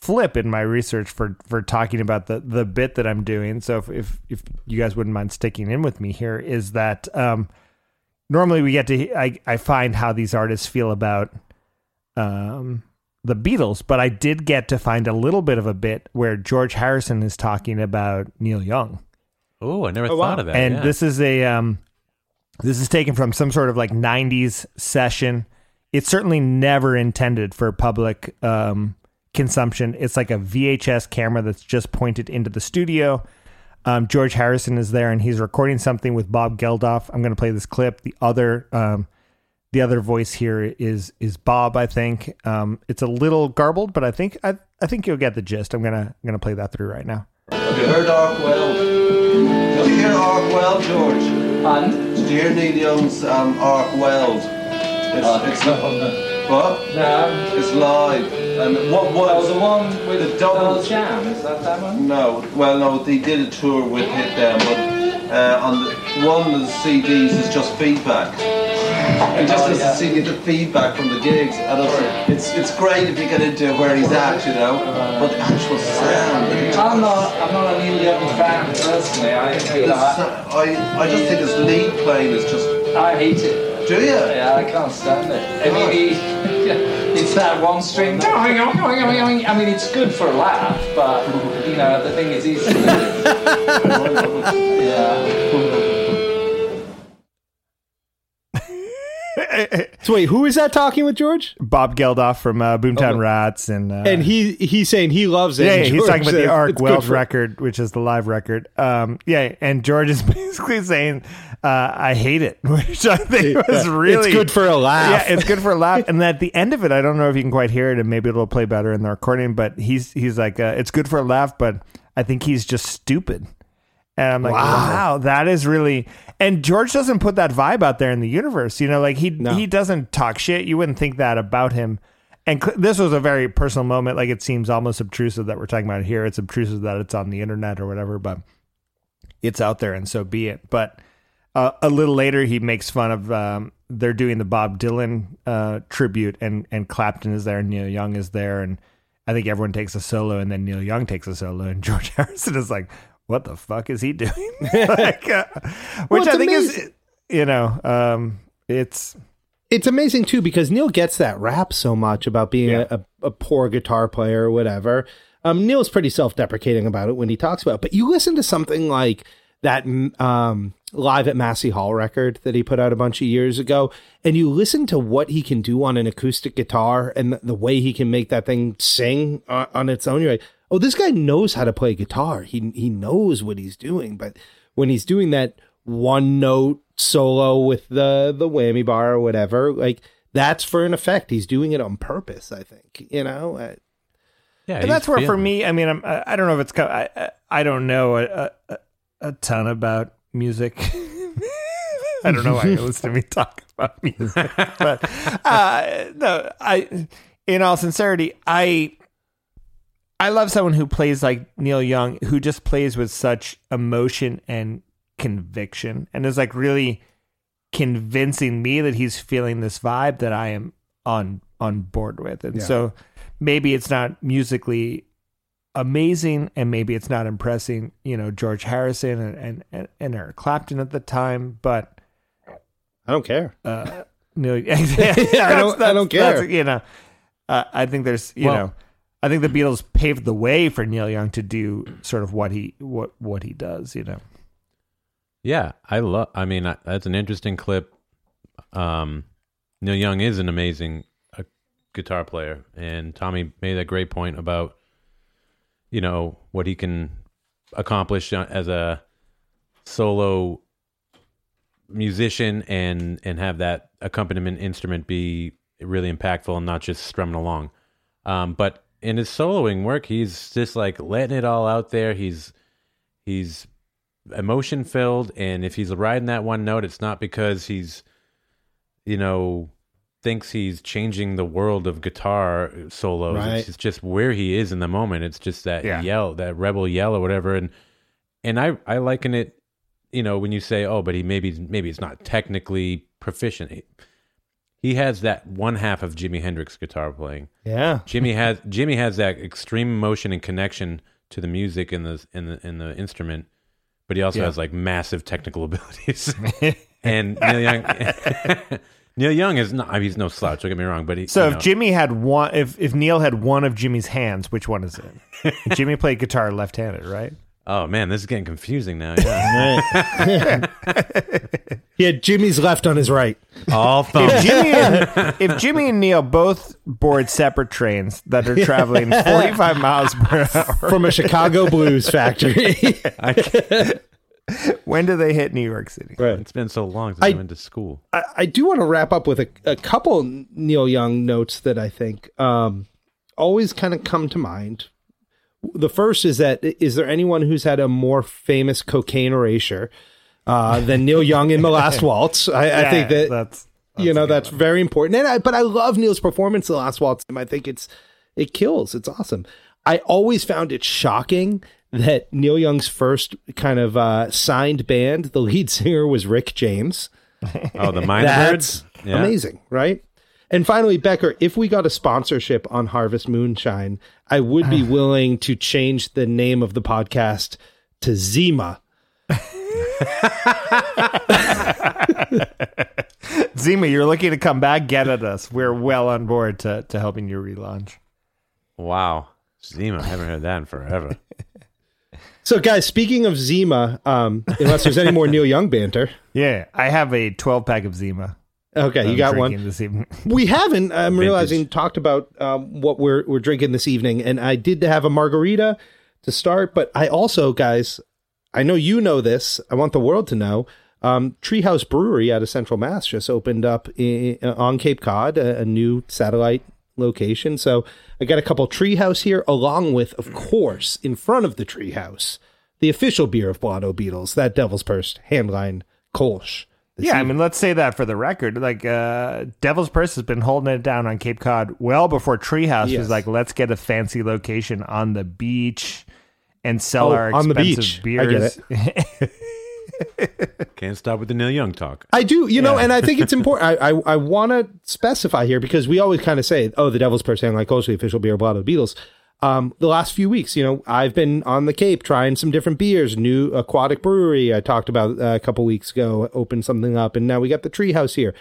[SPEAKER 2] flip in my research for for talking about the the bit that I'm doing. So if if, if you guys wouldn't mind sticking in with me here, is that um, normally we get to I I find how these artists feel about um the Beatles, but I did get to find a little bit of a bit where George Harrison is talking about Neil Young.
[SPEAKER 3] Oh, I never
[SPEAKER 1] Oh,
[SPEAKER 3] thought
[SPEAKER 1] wow.
[SPEAKER 3] of that.
[SPEAKER 2] and
[SPEAKER 3] yeah.
[SPEAKER 2] this is a um this is taken from some sort of like 90s session it's certainly never intended for public um consumption. It's like a vhs camera that's just pointed into the studio. Um, george harrison is there and he's recording something with bob geldof. I'm going to play this clip. The other um the other voice here is is bob i think. Um it's a little garbled but i think i, I think you'll get the gist. I'm gonna i'm gonna play that through right now.
[SPEAKER 4] Have you heard Arc-Weld? Did you hear Arc-Weld, George?
[SPEAKER 5] And
[SPEAKER 4] Did you hear Neil Young's um, Arc-Weld? It's, it's what?
[SPEAKER 5] no,
[SPEAKER 4] It's live. And what
[SPEAKER 5] oh,
[SPEAKER 4] was
[SPEAKER 5] the one with
[SPEAKER 4] The double-
[SPEAKER 5] jam. Is that that one?
[SPEAKER 4] No, well, no, they did a tour with Hit Them, but uh, on the, one of the CDs is just feedback. He just
[SPEAKER 5] Oh, yeah.
[SPEAKER 4] to see the feedback from the gigs, and it's, it's great if you get into where he's at, you know. But the actual sound,
[SPEAKER 5] I'm not. I'm not a Neil Young fan personally. I, you
[SPEAKER 4] the so- I, I just think his lead playing is just.
[SPEAKER 5] I hate it.
[SPEAKER 4] Do you?
[SPEAKER 5] Yeah, I can't stand it. I mean, he, (laughs) it's that one string. No hang on I mean, it's good for a laugh, but you know, the thing is, he's. (laughs) yeah. (laughs)
[SPEAKER 1] So wait, who is that talking with George?
[SPEAKER 2] Bob Geldof from uh, Boomtown
[SPEAKER 1] Oh.
[SPEAKER 2] Rats, and uh,
[SPEAKER 1] And he he's saying he loves it.
[SPEAKER 2] yeah,
[SPEAKER 1] and
[SPEAKER 2] he's talking about the Arc
[SPEAKER 1] it's for-
[SPEAKER 2] record, which is the live record. Um, yeah, and George is (laughs) basically saying, uh, "I hate it," (laughs) which I think was really
[SPEAKER 1] It's good for a laugh.
[SPEAKER 2] Yeah, it's good for a laugh. And at the end of it, I don't know if you can quite hear it, and maybe it'll play better in the recording. But he's he's like, uh, "It's good for a laugh," but I think he's just stupid. And I'm like,
[SPEAKER 1] Wow.
[SPEAKER 2] wow. that is really. And George doesn't put that vibe out there in the universe. You know, like he
[SPEAKER 1] No.
[SPEAKER 2] he doesn't talk shit. You wouldn't think that about him. And cl- this was a very personal moment. Like it seems almost obtrusive that we're talking about it here. It's obtrusive that it's on the internet or whatever, but it's out there, and so be it. But uh, a little later, he makes fun of um, they're doing the Bob Dylan uh, tribute, and and Clapton is there, and Neil Young is there, and I think everyone takes a solo, and then Neil Young takes a solo, and (laughs) George Harrison is like, "What the fuck is he (laughs) doing?" (laughs) like, uh, which
[SPEAKER 1] it's
[SPEAKER 2] I think is, you know, um, it's
[SPEAKER 1] it's amazing too because Neil gets that rap so much about being
[SPEAKER 2] Yeah.
[SPEAKER 1] a, a, poor guitar player or whatever. Um, Neil's pretty self-deprecating about it when he talks about it. But you listen to something like that um, live at Massey Hall record that he put out a bunch of years ago, and you listen to what he can do on an acoustic guitar and the, the way he can make that thing sing on, on its own. You're like, oh, this guy knows how to play guitar. He he knows what he's doing. But when he's doing that one note solo with the the whammy bar or whatever, like that's for an effect. He's doing it on purpose. I think you know. Uh,
[SPEAKER 3] Yeah,
[SPEAKER 2] and that's where for me i mean I'm, i I don't know if it's co- i I- i don't know a, a, a ton about music (laughs) i don't know why you listen to me talk about music (laughs) but uh no i in all sincerity i i love someone who plays like neil young who just plays with such emotion and conviction and is like really convincing me that he's feeling this vibe that i am on on board with and
[SPEAKER 1] Yeah.
[SPEAKER 2] so maybe it's not musically amazing and maybe it's not impressing you know george harrison and and, and, and eric clapton at the time but
[SPEAKER 1] I don't care.
[SPEAKER 2] uh (laughs) no (laughs) (laughs)
[SPEAKER 1] I don't- I don't care.
[SPEAKER 2] you know uh, i think there's you
[SPEAKER 3] Well-
[SPEAKER 2] know i think the beatles paved the way for neil young to do sort of what he what what he does you know
[SPEAKER 3] Yeah, I love. I mean, I, that's an interesting clip. Um, Neil Young is an amazing uh, guitar player, and Tommy made a great point about, you know, what he can accomplish uh, as a solo musician, and and have that accompaniment instrument be really impactful and not just strumming along. Um, but in his soloing work, he's just like letting it all out there. He's he's emotion filled and if he's riding that one note it's not because he's you know thinks he's changing the world of guitar solos
[SPEAKER 1] Right.
[SPEAKER 3] it's just where he is in the moment it's just that
[SPEAKER 2] Yeah.
[SPEAKER 3] yell that rebel yell or whatever and and i i liken it you know when you say oh but he maybe maybe it's not technically proficient he, has that one half of jimi hendrix guitar playing
[SPEAKER 1] Yeah.
[SPEAKER 3] Jimi has Jimi has that extreme emotion and connection to the music and the in the in the instrument, but he also
[SPEAKER 2] Yeah.
[SPEAKER 3] has like massive technical (laughs) abilities. (laughs) and Neil Young, (laughs) Neil Young is not. I mean, he's no slouch. Don't get me wrong, but he.
[SPEAKER 2] so if
[SPEAKER 3] know,
[SPEAKER 2] jimi had one if if neil had one of jimi's hands which one is it jimi played guitar left-handed right
[SPEAKER 3] oh man, this is getting confusing now. Yeah, (laughs)
[SPEAKER 1] He (laughs) had Jimi's left on his right.
[SPEAKER 3] all thumbs.
[SPEAKER 2] if Jimi and, (laughs) if Jimi and Neil both board separate trains that are traveling 45 miles per hour,
[SPEAKER 1] from a Chicago blues factory.
[SPEAKER 2] When do they hit New York City?
[SPEAKER 1] right.
[SPEAKER 3] it's been so long since I,
[SPEAKER 1] I-
[SPEAKER 3] went to school.
[SPEAKER 1] I, I do want to wrap up with a, a couple Neil Young notes that I think um, always kind of come to mind. The first is that is there anyone who's had a more famous cocaine erasure uh, than Neil Young in The Last Waltz? I, I think that
[SPEAKER 2] that's,
[SPEAKER 1] you know
[SPEAKER 2] a good
[SPEAKER 1] that's very important. And I, but I love Neil's performance in The Last Waltz. I think it's it kills. It's awesome. I always found it shocking that Neil Young's first kind of uh, signed band, the lead singer was Rick James.
[SPEAKER 3] Oh, the (laughs) Mynah
[SPEAKER 1] That's
[SPEAKER 3] Birds. Yeah.
[SPEAKER 1] amazing, right? And finally, Becker, if we got a sponsorship on Harvest Moonshine, I would be willing to change the name of the podcast to Zima. (laughs)
[SPEAKER 2] Zima, you're looking to come back, get at us. We're well on board to, to helping you relaunch.
[SPEAKER 3] Wow, Zima. I haven't heard that in forever. (laughs)
[SPEAKER 1] So, guys, speaking of Zima, um, unless there's any more Neil Young banter, (laughs)
[SPEAKER 2] Yeah, I have a 12 pack of Zima.
[SPEAKER 1] Okay, you got one.
[SPEAKER 2] this evening. (laughs)
[SPEAKER 1] We haven't. I'm
[SPEAKER 3] Vintage.
[SPEAKER 1] realizing talked about um, what we're we're drinking this evening, and I did have a margarita to start, but I also, guys, I know you know this. I want the world to know. Um, Treehouse Brewery out of Central Mass just opened up in, on Cape Cod, a, a new satellite location. So I got a couple Treehouse here, along with, of course, in front of the Treehouse, the official beer of Blotto Beatles, that Devil's Purse handline Kolsch. This
[SPEAKER 2] Yeah, I mean, let's say that for the record. Like, uh, Devil's Purse has been holding it down on Cape Cod well before Treehouse
[SPEAKER 1] Yes.
[SPEAKER 2] was like, let's get a fancy location on the beach and sell
[SPEAKER 1] Oh,
[SPEAKER 2] our
[SPEAKER 1] on the
[SPEAKER 2] expensive
[SPEAKER 1] beach. I get
[SPEAKER 2] beers. (laughs)
[SPEAKER 3] Can't stop with the Neil Young talk.
[SPEAKER 1] I do, you know, and I think it's (laughs) important. I I, I want to specify here because we always kind of say, "Oh, the Devil's Purse saying like Culture, the official beer bottle of the Beatles." Um, the last few weeks, you know, I've been on the Cape trying some different beers. New Aquatic Brewery I talked about uh, a couple weeks ago opened something up, and now we got the Treehouse here.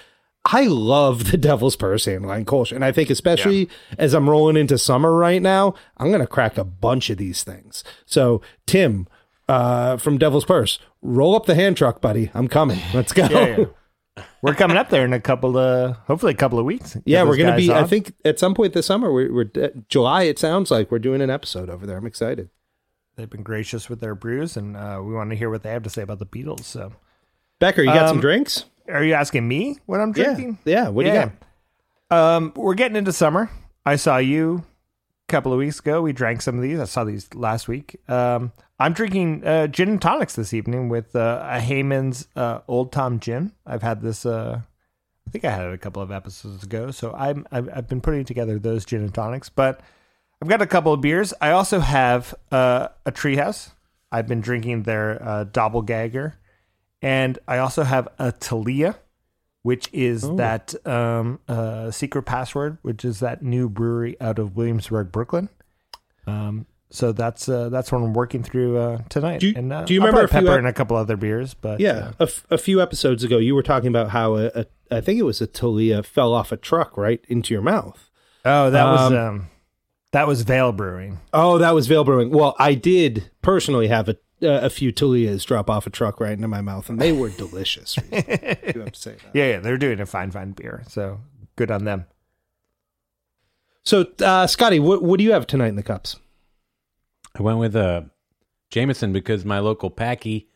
[SPEAKER 1] I love the Devil's Purse Handline Kolsch, and I think especially as I'm rolling into summer right now, I'm gonna crack a bunch of these things. So, Tim uh, from Devil's Purse, roll up the hand truck, buddy. I'm coming. Let's go.
[SPEAKER 2] Yeah, yeah. We're coming up there in a couple of, hopefully, a couple of weeks.
[SPEAKER 1] Yeah, we're going to
[SPEAKER 2] guys
[SPEAKER 1] be. I think at some point this summer, we're, we're uh, July. It sounds like we're doing an episode over there. I'm excited.
[SPEAKER 2] they've been gracious with their brews, and uh, we want to hear what they have to say about the Beatles. So,
[SPEAKER 1] Becker, you got some
[SPEAKER 2] Um,
[SPEAKER 1] drinks?
[SPEAKER 2] are you asking me what I'm drinking?
[SPEAKER 1] Yeah, yeah. What do you got?
[SPEAKER 2] Um, we're getting into summer. I saw you a couple of weeks ago. We drank some of these. I saw these last week. Um, I'm drinking uh, gin and tonics this evening with uh, a Hayman's uh, Old Tom Gin. I've had this. Uh, I think I had it a couple of episodes ago. So I'm I've, I've been putting together those gin and tonics. But I've got a couple of beers. I also have uh, a Treehouse. I've been drinking their uh, Doppelganger, and I also have a Talea which is that um, uh, secret password, which is that new brewery out of Williamsburg, Brooklyn. Um, so that's uh, that's what I'm working through uh, tonight.
[SPEAKER 1] Do you-
[SPEAKER 2] and, uh,
[SPEAKER 1] do you remember
[SPEAKER 2] probably pepper
[SPEAKER 1] had-
[SPEAKER 2] in a couple other beers? But
[SPEAKER 1] Yeah,
[SPEAKER 2] uh,
[SPEAKER 1] a, f- a few episodes ago, you were talking about how a, a I think it was a Talea fell off a truck right into your mouth.
[SPEAKER 2] oh, that was
[SPEAKER 1] Um,
[SPEAKER 2] um, that was Veil Brewing.
[SPEAKER 1] Oh, that was Veil Brewing. Well, I did personally have a uh, a few Taleas drop off a truck right into my mouth, and they were delicious. (laughs) Do have to say that.
[SPEAKER 2] Yeah, yeah, they're doing a fine, fine beer. So good on them.
[SPEAKER 1] So, uh, Scotty, what what do you have tonight in the cups?
[SPEAKER 3] I went with uh, Jameson because my local Packy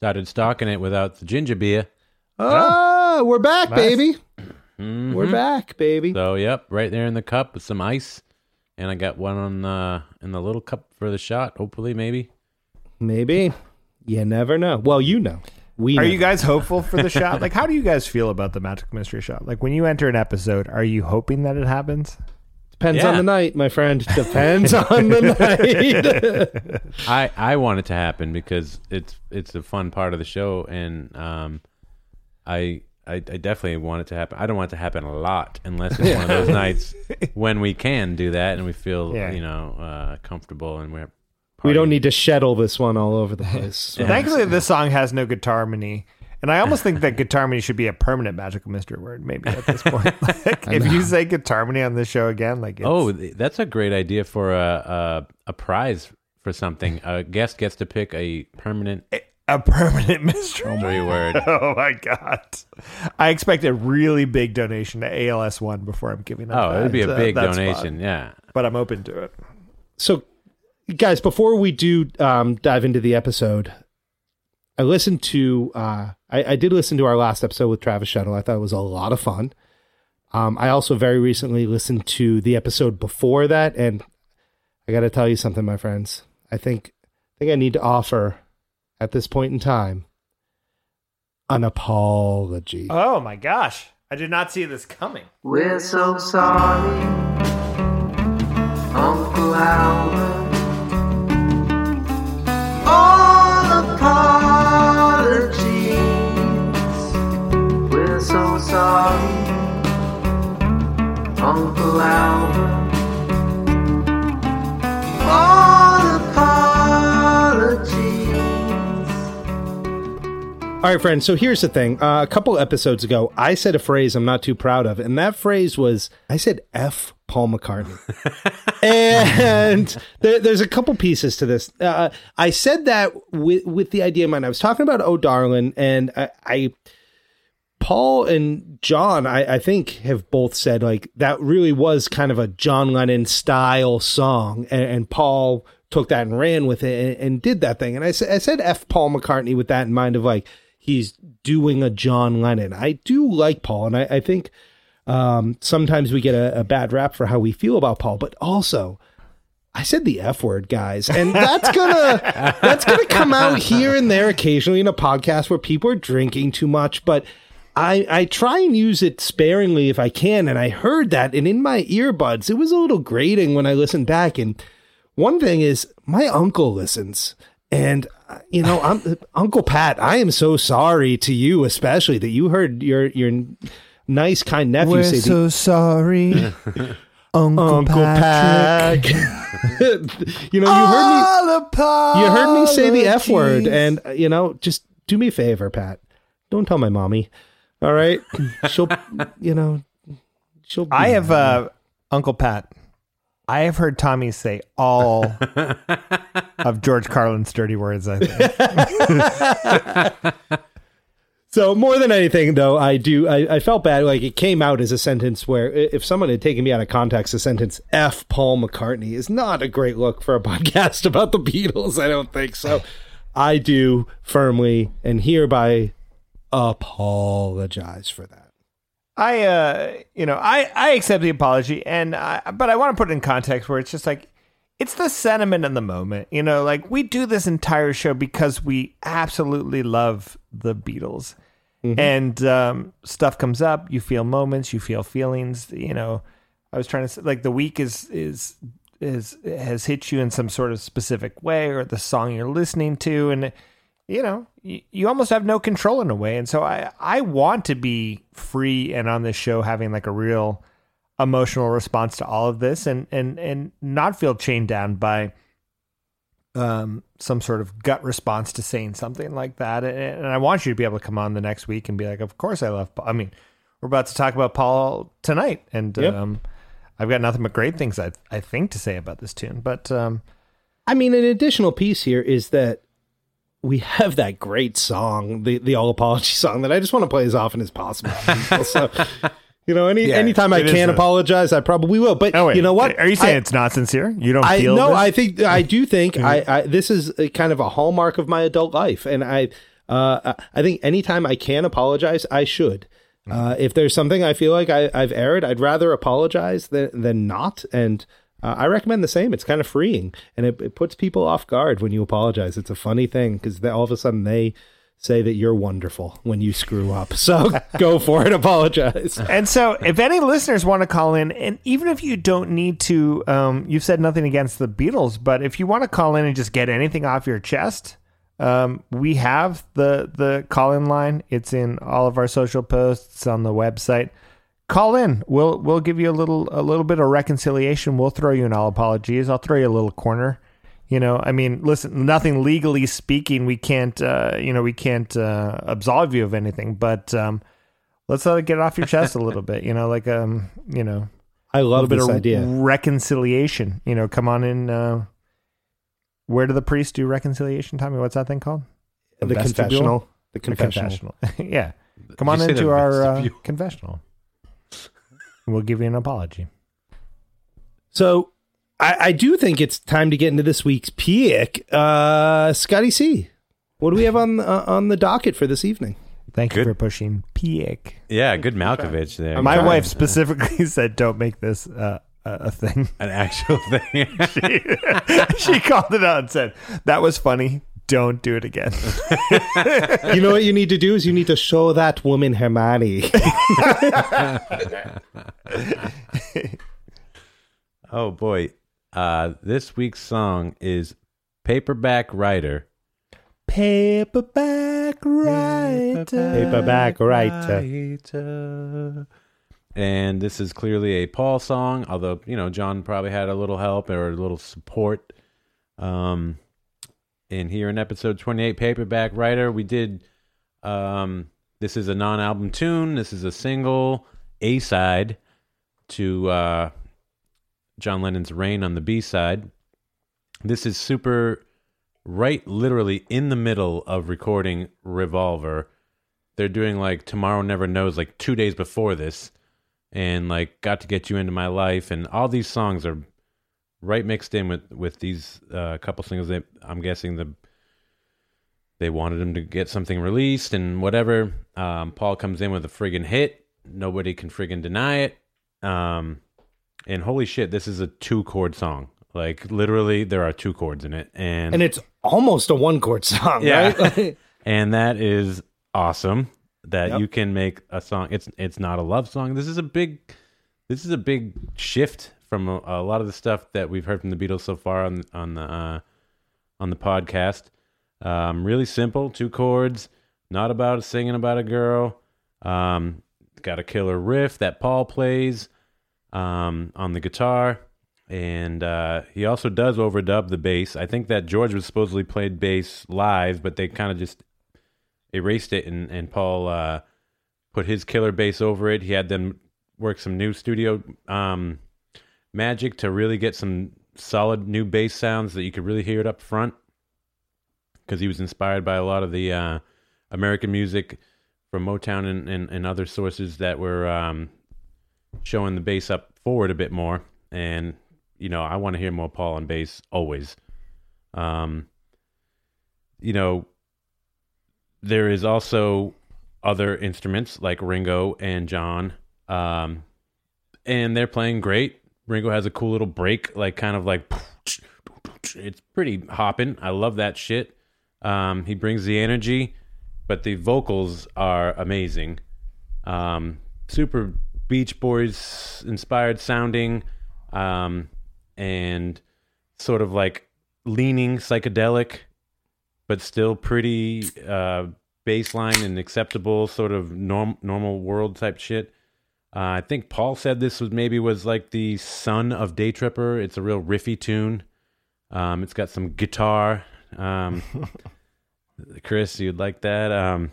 [SPEAKER 3] started stocking it without the ginger beer.
[SPEAKER 1] Ah, we're back,
[SPEAKER 2] Nice.
[SPEAKER 1] baby.
[SPEAKER 3] Mhm.
[SPEAKER 1] We're back, baby.
[SPEAKER 3] So yep, right there in the cup with some ice, and I got one on uh, in the little cup for the shot. Hopefully, maybe.
[SPEAKER 1] Maybe. You never know. Well, you know. We
[SPEAKER 2] Are
[SPEAKER 1] know.
[SPEAKER 2] you guys hopeful for the shot? Like, how do you guys feel about the Magic Mystery Shot? Like, when you enter an episode, are you hoping that it happens?
[SPEAKER 1] Depends
[SPEAKER 3] Yeah.
[SPEAKER 1] on the night, my friend. (laughs) Depends on the night. (laughs)
[SPEAKER 3] I I want it to happen because it's it's a fun part of the show, and um, I. I, I definitely want it to happen. I don't want it to happen a lot unless it's one of those (laughs) nights when we can do that and we feel
[SPEAKER 2] Yeah.
[SPEAKER 3] you know uh, comfortable and we're
[SPEAKER 1] we don't need to shuttle this one all over the place.
[SPEAKER 3] Yeah.
[SPEAKER 2] Thankfully, this song has no guitar harmony. And I almost think that guitar harmony should be a permanent magical mystery word, maybe at this point. (laughs) like, if you say guitar harmony on this show again, like, it's,
[SPEAKER 3] Oh, that's a great idea for a a, a prize for something. A guest gets to pick a permanent
[SPEAKER 2] a permanent (laughs) mystery.
[SPEAKER 3] mystery word. (laughs)
[SPEAKER 2] Oh my god! I expect a really big donation to ALS one before I'm giving up.
[SPEAKER 3] Oh, it would be a
[SPEAKER 2] uh,
[SPEAKER 3] big
[SPEAKER 2] that spot.
[SPEAKER 3] donation. Yeah.
[SPEAKER 2] but I'm open to it.
[SPEAKER 1] so, guys, before we do um, dive into the episode, I listened to, uh, I, I did listen to our last episode with Travis Shettel. I thought it was a lot of fun. Um, I also very recently listened to the episode before that, and I got to tell you something, my friends. I think, I think I need to offer at this point in time an apology.
[SPEAKER 2] Oh my gosh! I did not see this coming.
[SPEAKER 6] We're so sorry, Uncle Albert. So sorry, Uncle Albert. All apologies.
[SPEAKER 1] All right, friends. So here's the thing. Uh, a couple episodes ago, I said a phrase I'm not too proud of, and that phrase was I said "f Paul McCartney," (laughs) and there, there's a couple pieces to this. Uh, I said that with with the idea in mind. I was talking about "Oh Darlin'," and I, I Paul and John, I, I think, have both said like that really was kind of a John Lennon style song, and, and Paul took that and ran with it and, and did that thing. And I, I said F Paul McCartney with that in mind of like he's doing a John Lennon. I do like Paul, and I, I think um, sometimes we get a, a bad rap for how we feel about Paul, but also. I said the F word, guys, and that's gonna that's gonna come out here and there occasionally in a podcast where people are drinking too much. But I I try and use it sparingly if I can, and I heard that, and in my earbuds, it was a little grating when I listened back. And one thing is, my uncle listens, and uh, you know, I'm (laughs) Uncle Pat. I am so sorry to you, especially that you heard your your nice kind nephew say the
[SPEAKER 2] sorry, (laughs) Uncle,
[SPEAKER 1] Uncle Pat. (laughs) you know, you heard me. You heard me say the F word, and uh, you know, just do me a favor, Pat. Don't tell my mommy. All right, (laughs) she'll, you know, she'll. be
[SPEAKER 2] I have uh, Uncle Pat. I have heard Tommy say all (laughs) of George Carlin's dirty words. I think. (laughs)
[SPEAKER 1] So more than anything, though, I do. I, I felt bad. Like it came out as a sentence where, if someone had taken me out of context, a sentence "F Paul McCartney" is not a great look for a podcast about the Beatles. I don't think so. I do firmly and hereby apologize for that.
[SPEAKER 2] I, uh, you know, I, I accept the apology, and I, but I want to put it in context where it's just like, it's the sentiment in the moment. You know, like we do this entire show because we absolutely love the Beatles, and um, stuff comes up. You feel moments, you feel feelings. You know, I was trying to say, like the week is is is has hit you in some sort of specific way, or the song you're listening to, and you know, you, you almost have no control in a way. And so I, I want to be free and on this show having like a real emotional response to all of this and, and, and not feel chained down by um, some sort of gut response to saying something like that. And, and I want you to be able to come on the next week and be like, of course I love Paul. I mean, we're about to talk about Paul tonight and
[SPEAKER 1] Yep.
[SPEAKER 2] um, I've got nothing but great things I, I think to say about this tune, but um,
[SPEAKER 1] I mean, an additional piece here is that we have that great song, the the all apology song that I just want to play as often as possible. (laughs) so, you know, any
[SPEAKER 2] Yeah,
[SPEAKER 1] anytime I can
[SPEAKER 2] a-
[SPEAKER 1] apologize, I probably will. But
[SPEAKER 2] oh wait,
[SPEAKER 1] you know what?
[SPEAKER 2] Are you saying
[SPEAKER 1] I-
[SPEAKER 2] it's not sincere? You don't
[SPEAKER 1] I
[SPEAKER 2] feel
[SPEAKER 1] no,
[SPEAKER 2] this?
[SPEAKER 1] I think I do think I, I this is a kind of a hallmark of my adult life, and I uh, I think anytime I can apologize, I should. Uh, if there's something I feel like I, I've erred, I'd rather apologize than than not, and uh, I recommend the same. It's kind of freeing, and it, it puts people off guard when you apologize. It's a funny thing because all of a sudden they say that you're wonderful when you screw up. So (laughs) go for it, apologize.
[SPEAKER 2] And so, if any listeners want to call in, and even if you don't need to, um, you've said nothing against the Beatles, but if you want to call in and just get anything off your chest, um, we have the the call in line. It's in all of our social posts on the website. Call in. We'll we'll give you a little a little bit of reconciliation. We'll throw you an all apologies. I'll throw you a little corner. You know, I mean, listen, nothing legally speaking, we can't, uh, you know, we can't uh, absolve you of anything, but um, let's let it get it off your chest a little bit. You know, like um, you know,
[SPEAKER 1] I love
[SPEAKER 2] little bit
[SPEAKER 1] this
[SPEAKER 2] of
[SPEAKER 1] idea.
[SPEAKER 2] reconciliation. You know, come on in. Uh, where do the priests do reconciliation, Tommy? What's that thing called?
[SPEAKER 1] The
[SPEAKER 2] vestibule?
[SPEAKER 1] confessional. The
[SPEAKER 2] The
[SPEAKER 1] confessional.
[SPEAKER 2] confessional. (laughs) yeah, come on into our uh,
[SPEAKER 3] vestibule?
[SPEAKER 2] Confessional. We'll give you an apology.
[SPEAKER 1] So I, I do think it's time to get into this week's pick. Uh, Scotty C, what do we have on uh, on the docket for this evening?
[SPEAKER 2] Thank you for pushing Piek.
[SPEAKER 3] Yeah, good Malkovich there.
[SPEAKER 2] My
[SPEAKER 1] trying.
[SPEAKER 2] wife specifically (laughs) said, "Don't make this uh, a a thing."
[SPEAKER 3] An actual thing. (laughs) (laughs)
[SPEAKER 2] she called it out and said, "That was funny. Don't do it again." (laughs)
[SPEAKER 1] You know what you need to do is you need to show that woman her money. (laughs)
[SPEAKER 3] oh boy. Uh, this week's song is Paperback Writer.
[SPEAKER 2] Paperback writer.
[SPEAKER 1] Paperback writer.
[SPEAKER 3] Writer. And this is clearly a Paul song, although, you know, John probably had a little help or a little support. Um, in here in episode 28, Paperback Writer, we did, um, this is a non album tune. This is a single A side to uh, John Lennon's Rain on the B side. This is super right literally in the middle of recording Revolver. they're doing like Tomorrow Never Knows like two days before this, and like Got to Get You Into My Life, and all these songs are right mixed in with with these uh, couple singles. That I'm guessing the they wanted him to get something released and whatever. Um, Paul comes in with a friggin' hit. Nobody can friggin' deny it. Um, and holy shit, this is a two chord song. Like literally, there are two chords in it, and
[SPEAKER 1] and it's almost a one chord song,
[SPEAKER 3] Yeah.
[SPEAKER 1] right? (laughs) (laughs)
[SPEAKER 3] and that is awesome that
[SPEAKER 1] Yep.
[SPEAKER 3] you can make a song it's it's not a love song this is a big this is a big shift from a, a lot of the stuff that we've heard from the beatles so far on on the uh on the podcast um really simple two chords not about singing about a girl um got a killer riff that paul plays um on the guitar and uh, he also does overdub the bass. I think that George was supposedly played bass live, but they kind of just erased it, and and Paul uh, put his killer bass over it. He had them work some new studio um, magic to really get some solid new bass sounds that you could really hear it up front, because he was inspired by a lot of the uh, American music from Motown and, and, and other sources that were um, showing the bass up forward a bit more. And you know, I want to hear more Paul on bass always. Um, you know, there is also other instruments like Ringo and John, um, and they're playing great. Ringo has a cool little break, like kind of like it's pretty hopping. I love that shit. Um, he brings the energy, but the vocals are amazing. Um, super Beach Boys inspired sounding, um, and sort of like leaning psychedelic, but still pretty uh, baseline and acceptable, sort of norm- normal world type shit. Uh, I think Paul said this was maybe was like the son of Day Tripper. It's a real riffy tune. Um, it's got some guitar. Um, (laughs) Chris, you'd like that. Um,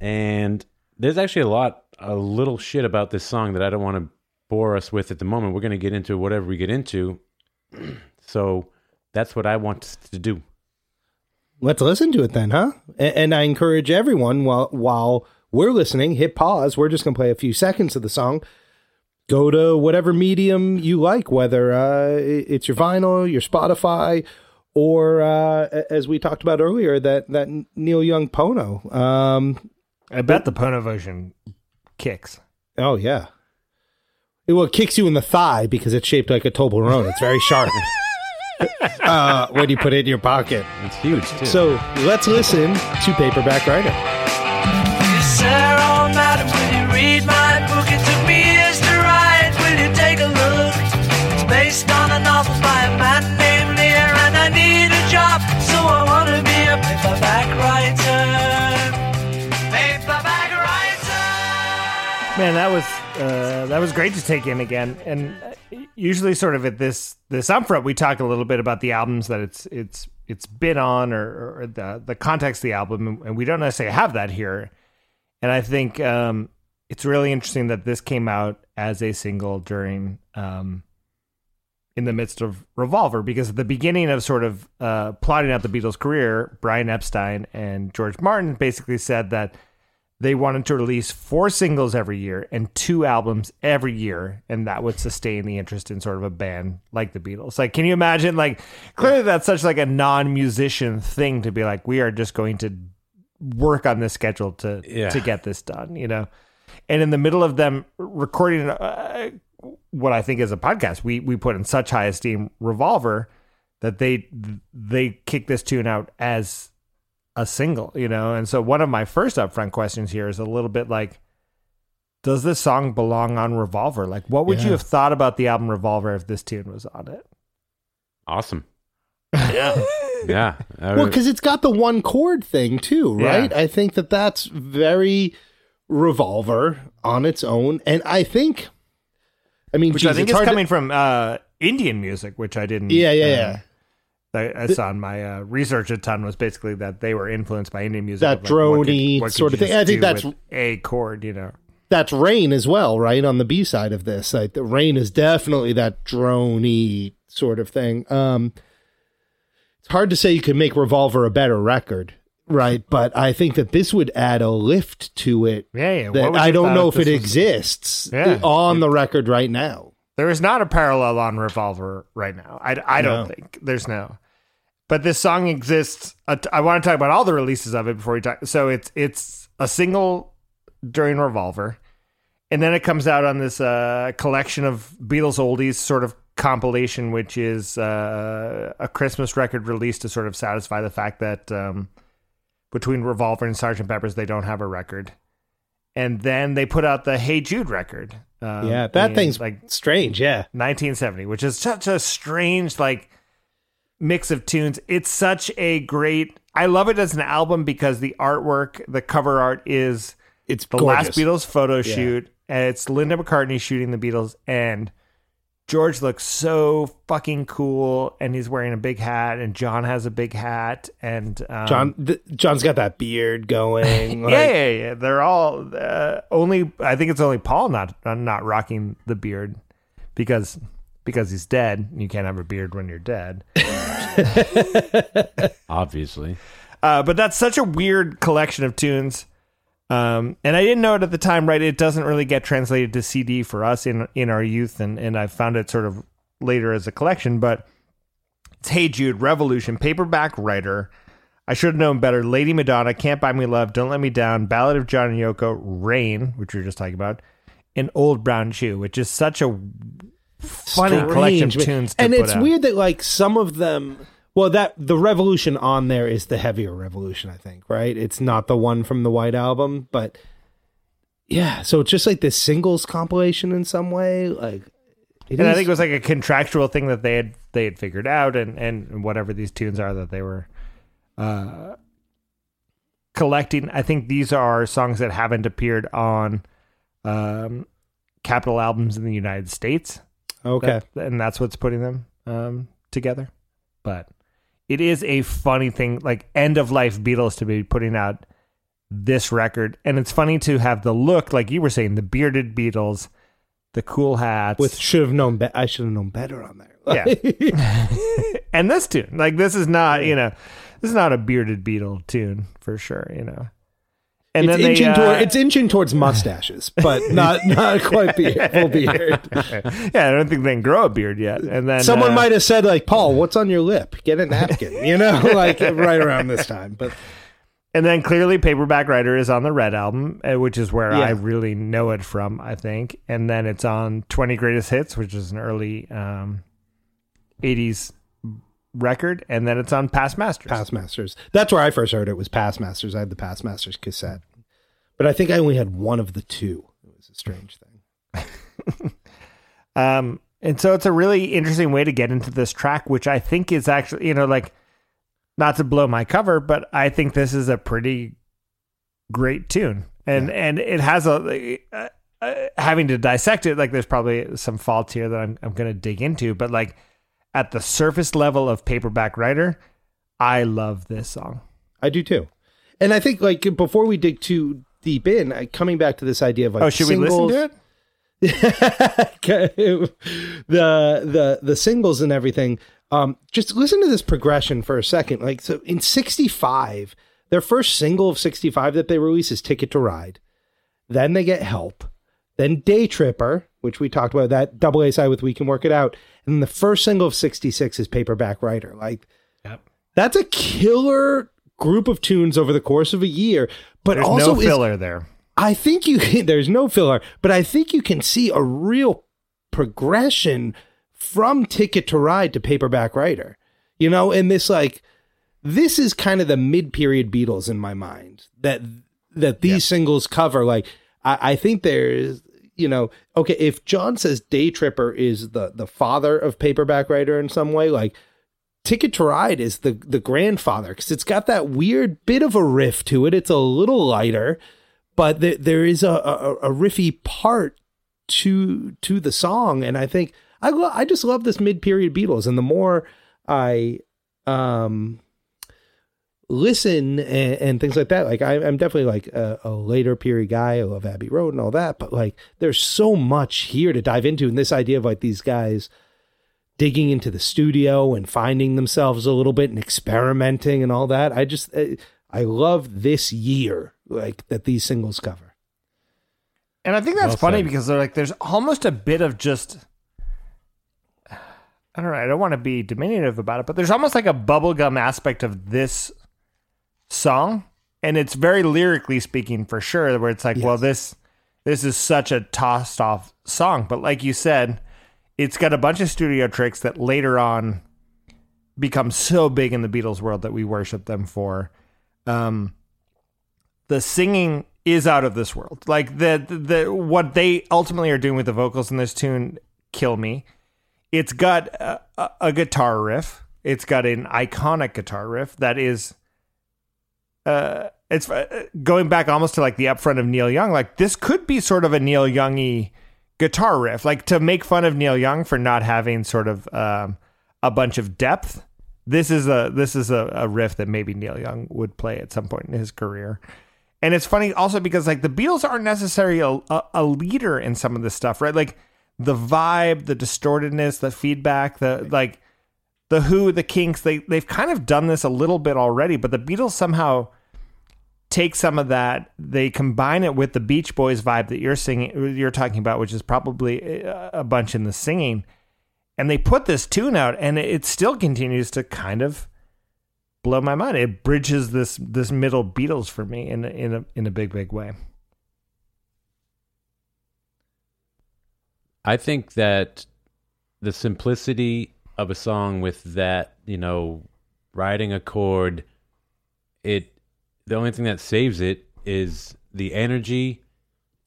[SPEAKER 3] and there's actually a lot, a little shit about this song that I don't want to bore us with at the moment. We're going to get into whatever we get into. (clears throat) so that's what I want us to do.
[SPEAKER 1] Let's listen to it then, huh? And, and I encourage everyone while while we're listening, hit pause. We're just gonna play a few seconds of the song. Go to whatever medium you like, whether uh, it's your vinyl, your Spotify, or uh, as we talked about earlier, that that Neil Young Pono. Um,
[SPEAKER 2] I bet the Pono version kicks.
[SPEAKER 1] oh yeah, it well it kicks you in the thigh because it's shaped like a Toblerone. It's very sharp. (laughs) uh, when you put it in your pocket.
[SPEAKER 3] It's huge too.
[SPEAKER 1] So let's listen to Paperback Writer.
[SPEAKER 6] Man,
[SPEAKER 2] that was uh, that was great to take in again. And usually, sort of at this this upfront, we talk a little bit about the albums that it's it's it's been on or, or the the context of the album, and we don't necessarily have that here. And I think um, it's really interesting that this came out as a single during um, in the midst of Revolver, because at the beginning of sort of uh, plotting out the Beatles' career, Brian Epstein and George Martin basically said that they wanted to release four singles every year and two albums every year, and that would sustain the interest in sort of a band like the Beatles. Like, can you imagine? Like, clearly that's such like a non-musician thing to be like, we are just going to work on this schedule to
[SPEAKER 3] Yeah.
[SPEAKER 2] to get this done, you know. And in the middle of them recording uh, what I think is a podcast, we we put in such high esteem Revolver that they they kick this tune out as a single, you know. And so one of my first upfront questions here is a little bit like does this song belong on Revolver? Like what would you have thought about the album Revolver if this tune was on it?
[SPEAKER 3] awesome. (laughs)
[SPEAKER 2] Yeah.
[SPEAKER 3] Yeah. I
[SPEAKER 1] Well, because it's got the one chord thing too, right?
[SPEAKER 2] Yeah.
[SPEAKER 1] I think that that's very revolver on its own, and I think, I mean,
[SPEAKER 2] which
[SPEAKER 1] geez,
[SPEAKER 2] I think
[SPEAKER 1] it's
[SPEAKER 2] is
[SPEAKER 1] hard to-
[SPEAKER 2] coming from uh Indian music, which I didn't
[SPEAKER 1] Yeah, yeah,
[SPEAKER 2] uh,
[SPEAKER 1] yeah.
[SPEAKER 2] Saw in my uh, research a ton was basically that they were influenced by Indian music.
[SPEAKER 1] That
[SPEAKER 2] like,
[SPEAKER 1] droney sort of thing. I think that's-
[SPEAKER 2] a chord, you know.
[SPEAKER 1] that's rain as well, right? On the B side of this, like the rain is definitely that drony sort of thing. Um, it's hard to say you could make Revolver a better record. right? But I think that this would add a lift to it
[SPEAKER 2] Yeah, yeah. What
[SPEAKER 1] that
[SPEAKER 2] would
[SPEAKER 1] I don't know if it
[SPEAKER 2] was-
[SPEAKER 1] exists
[SPEAKER 2] Yeah.
[SPEAKER 1] on the record right now.
[SPEAKER 2] There is not a parallel on Revolver right now. I, I don't
[SPEAKER 1] No.
[SPEAKER 2] think there's no. But this song exists. I want to talk about all the releases of it before we talk. So it's it's a single during Revolver, and then it comes out on this uh, collection of Beatles oldies sort of compilation, which is uh, a Christmas record released to sort of satisfy the fact that um, between Revolver and Sergeant Pepper's they don't have a record. And then they put out the Hey Jude record. Um,
[SPEAKER 1] yeah, that thing's
[SPEAKER 2] like
[SPEAKER 1] strange. Yeah,
[SPEAKER 2] 1970, which is such a strange like mix of tunes. It's such a great. I love it as an album because the artwork, the cover art is
[SPEAKER 1] it's
[SPEAKER 2] the
[SPEAKER 1] gorgeous.
[SPEAKER 2] last Beatles photo shoot. And it's Linda McCartney shooting the Beatles, and George looks so fucking cool, and he's wearing a big hat, and John has a big hat, and um,
[SPEAKER 1] John, th- John's got that beard going. (laughs) like-
[SPEAKER 2] yeah, yeah, yeah. They're all uh, only. I think it's only Paul not not rocking the beard because because he's dead. You can't have a beard when you're dead.
[SPEAKER 3] Obviously.
[SPEAKER 2] Uh, but that's such a weird collection of tunes. Um, and I didn't know it at the time, right? It doesn't really get translated to CD for us in in our youth, and and I found it sort of later as a collection. But it's Hey Jude, Revolution, Paperback Writer. I should have known better. Lady Madonna, Can't Buy Me Love, Don't Let Me Down, Ballad of John and Yoko, Rain, which we were just talking about, and Old Brown Shoe, which is such a funny collection of tunes.
[SPEAKER 1] And it's
[SPEAKER 2] out.
[SPEAKER 1] weird that like some of them. Well, that the revolution on there is the heavier revolution, I think. Right? It's not the one from the White Album, but yeah. So it's just like this singles compilation in some way. Like, it
[SPEAKER 2] and I think it was like a contractual thing that they had they had figured out, and and whatever these tunes are that they were uh, collecting. I think these are songs that haven't appeared on um, Capitol albums in the United States.
[SPEAKER 1] okay.
[SPEAKER 2] That- and that's what's putting them um, together. But it is a funny thing, like end of life Beatles to be putting out this record, and it's funny to have the look, like you were saying, the bearded Beatles, the cool hats,
[SPEAKER 1] With should have known. Be- I should have known better on there.
[SPEAKER 2] Yeah. (laughs) and this tune, like this is not, you know, this is not a bearded Beatle tune for sure, you know. And
[SPEAKER 1] it's
[SPEAKER 2] then they,
[SPEAKER 1] inching
[SPEAKER 2] uh,
[SPEAKER 1] it's inching towards mustaches, but (laughs) not not quite beard, full beard.
[SPEAKER 2] yeah, I don't think they can grow a beard yet. And then
[SPEAKER 1] Someone
[SPEAKER 2] uh,
[SPEAKER 1] might have said like, "Paul, what's on your lip? Get a napkin," you know, (laughs) like right around this time. But
[SPEAKER 2] And then clearly, Paperback Writer is on the Red album, uh, which is where
[SPEAKER 1] Yeah.
[SPEAKER 2] I really know it from, I think. And then it's on 20 Greatest Hits, which is an early um, 80s record. And then it's on Past Masters.
[SPEAKER 1] Past Masters. That's where I first heard it was Past Masters. I had the Past Masters cassette, but I think I only had one of the two. It was a strange thing. (laughs)
[SPEAKER 2] Um, and so it's a really interesting way to get into this track, which I think is actually, you know, like not to blow my cover, but I think this is a pretty great tune, and and it has a. Uh, uh, having to dissect it, like there's probably some faults here that I'm I'm going to dig into, but like at the surface level of paperback writer, I love this song.
[SPEAKER 1] I do too, and I think like before we dig too deep in, uh, coming back to this idea of like
[SPEAKER 2] Oh, should
[SPEAKER 1] singles,
[SPEAKER 2] we listen to it? (laughs)
[SPEAKER 1] the the the singles and everything. Um, just listen to this progression for a second. Like so, in '65, their first single of '65 that they release is "Ticket to Ride." Then they get "Help." Then "Day Tripper," which we talked about that double A side with "We Can Work It Out." And then the first single of '66 is "Paperback Writer." Like,
[SPEAKER 2] Yep.
[SPEAKER 1] that's a killer group of tunes over the course of a year. But
[SPEAKER 2] There's
[SPEAKER 1] also
[SPEAKER 2] no
[SPEAKER 1] is
[SPEAKER 2] filler there.
[SPEAKER 1] I think you can, (laughs) there's no filler, but I think you can see a real progression from Ticket to Ride to Paperback Writer. You know, and this like this is kind of the mid-period Beatles in my mind that that these singles cover. Like I, I think there's you know, okay, if John says Day Tripper is the the father of Paperback Writer in some way, like Ticket to Ride is the the grandfather because it's got that weird bit of a riff to it. It's a little lighter, but there, is a, a a riffy part to to the song, and I think I lo- I just love this mid period Beatles, and the more I um listen and, and things like that, like I, I'm definitely like a, a later period guy. I love Abbey Road and all that, but like there's so much here to dive into, and this idea of like these guys digging into the studio and finding themselves a little bit and experimenting and all that. I just I, I love this year like that these singles cover.
[SPEAKER 2] And I think that's
[SPEAKER 3] Well
[SPEAKER 2] funny
[SPEAKER 3] said.
[SPEAKER 2] because they're like there's almost a bit of just I don't know, I don't want to be diminutive about it, but there's almost like a bubblegum aspect of this song. And it's very lyrically speaking for sure, where it's like, well, this this is such a tossed off song. But like you said, it's got a bunch of studio tricks that later on become so big in the Beatles world that we worship them for. Um, the singing is out of this world. Like the, the what they ultimately are doing with the vocals in this tune kill me. It's got a, a, a guitar riff. It's got an iconic guitar riff that is uh it's uh, going back almost to like the upfront of Neil Young. Like this could be sort of a Neil Youngy guitar riff. Like to make fun of Neil Young for not having sort of um, a bunch of depth. This is a this is a, a riff that maybe Neil Young would play at some point in his career. And it's funny also because like the Beatles aren't necessarily a, a, a leader in some of this stuff, right? Like the vibe, the distortedness, the feedback, the like the Who, the Kinks, they they've kind of done this a little bit already, but the Beatles somehow take some of that, they combine it with the Beach Boys vibe that you're singing, you're talking about, which is probably a a bunch in the singing, and they put this tune out, and it still continues to kind of blow my mind. It bridges this this middle Beatles for me in in a in a big big way.
[SPEAKER 3] I think that the simplicity of a song with that, you know, riding a chord, it the only thing that saves it is the energy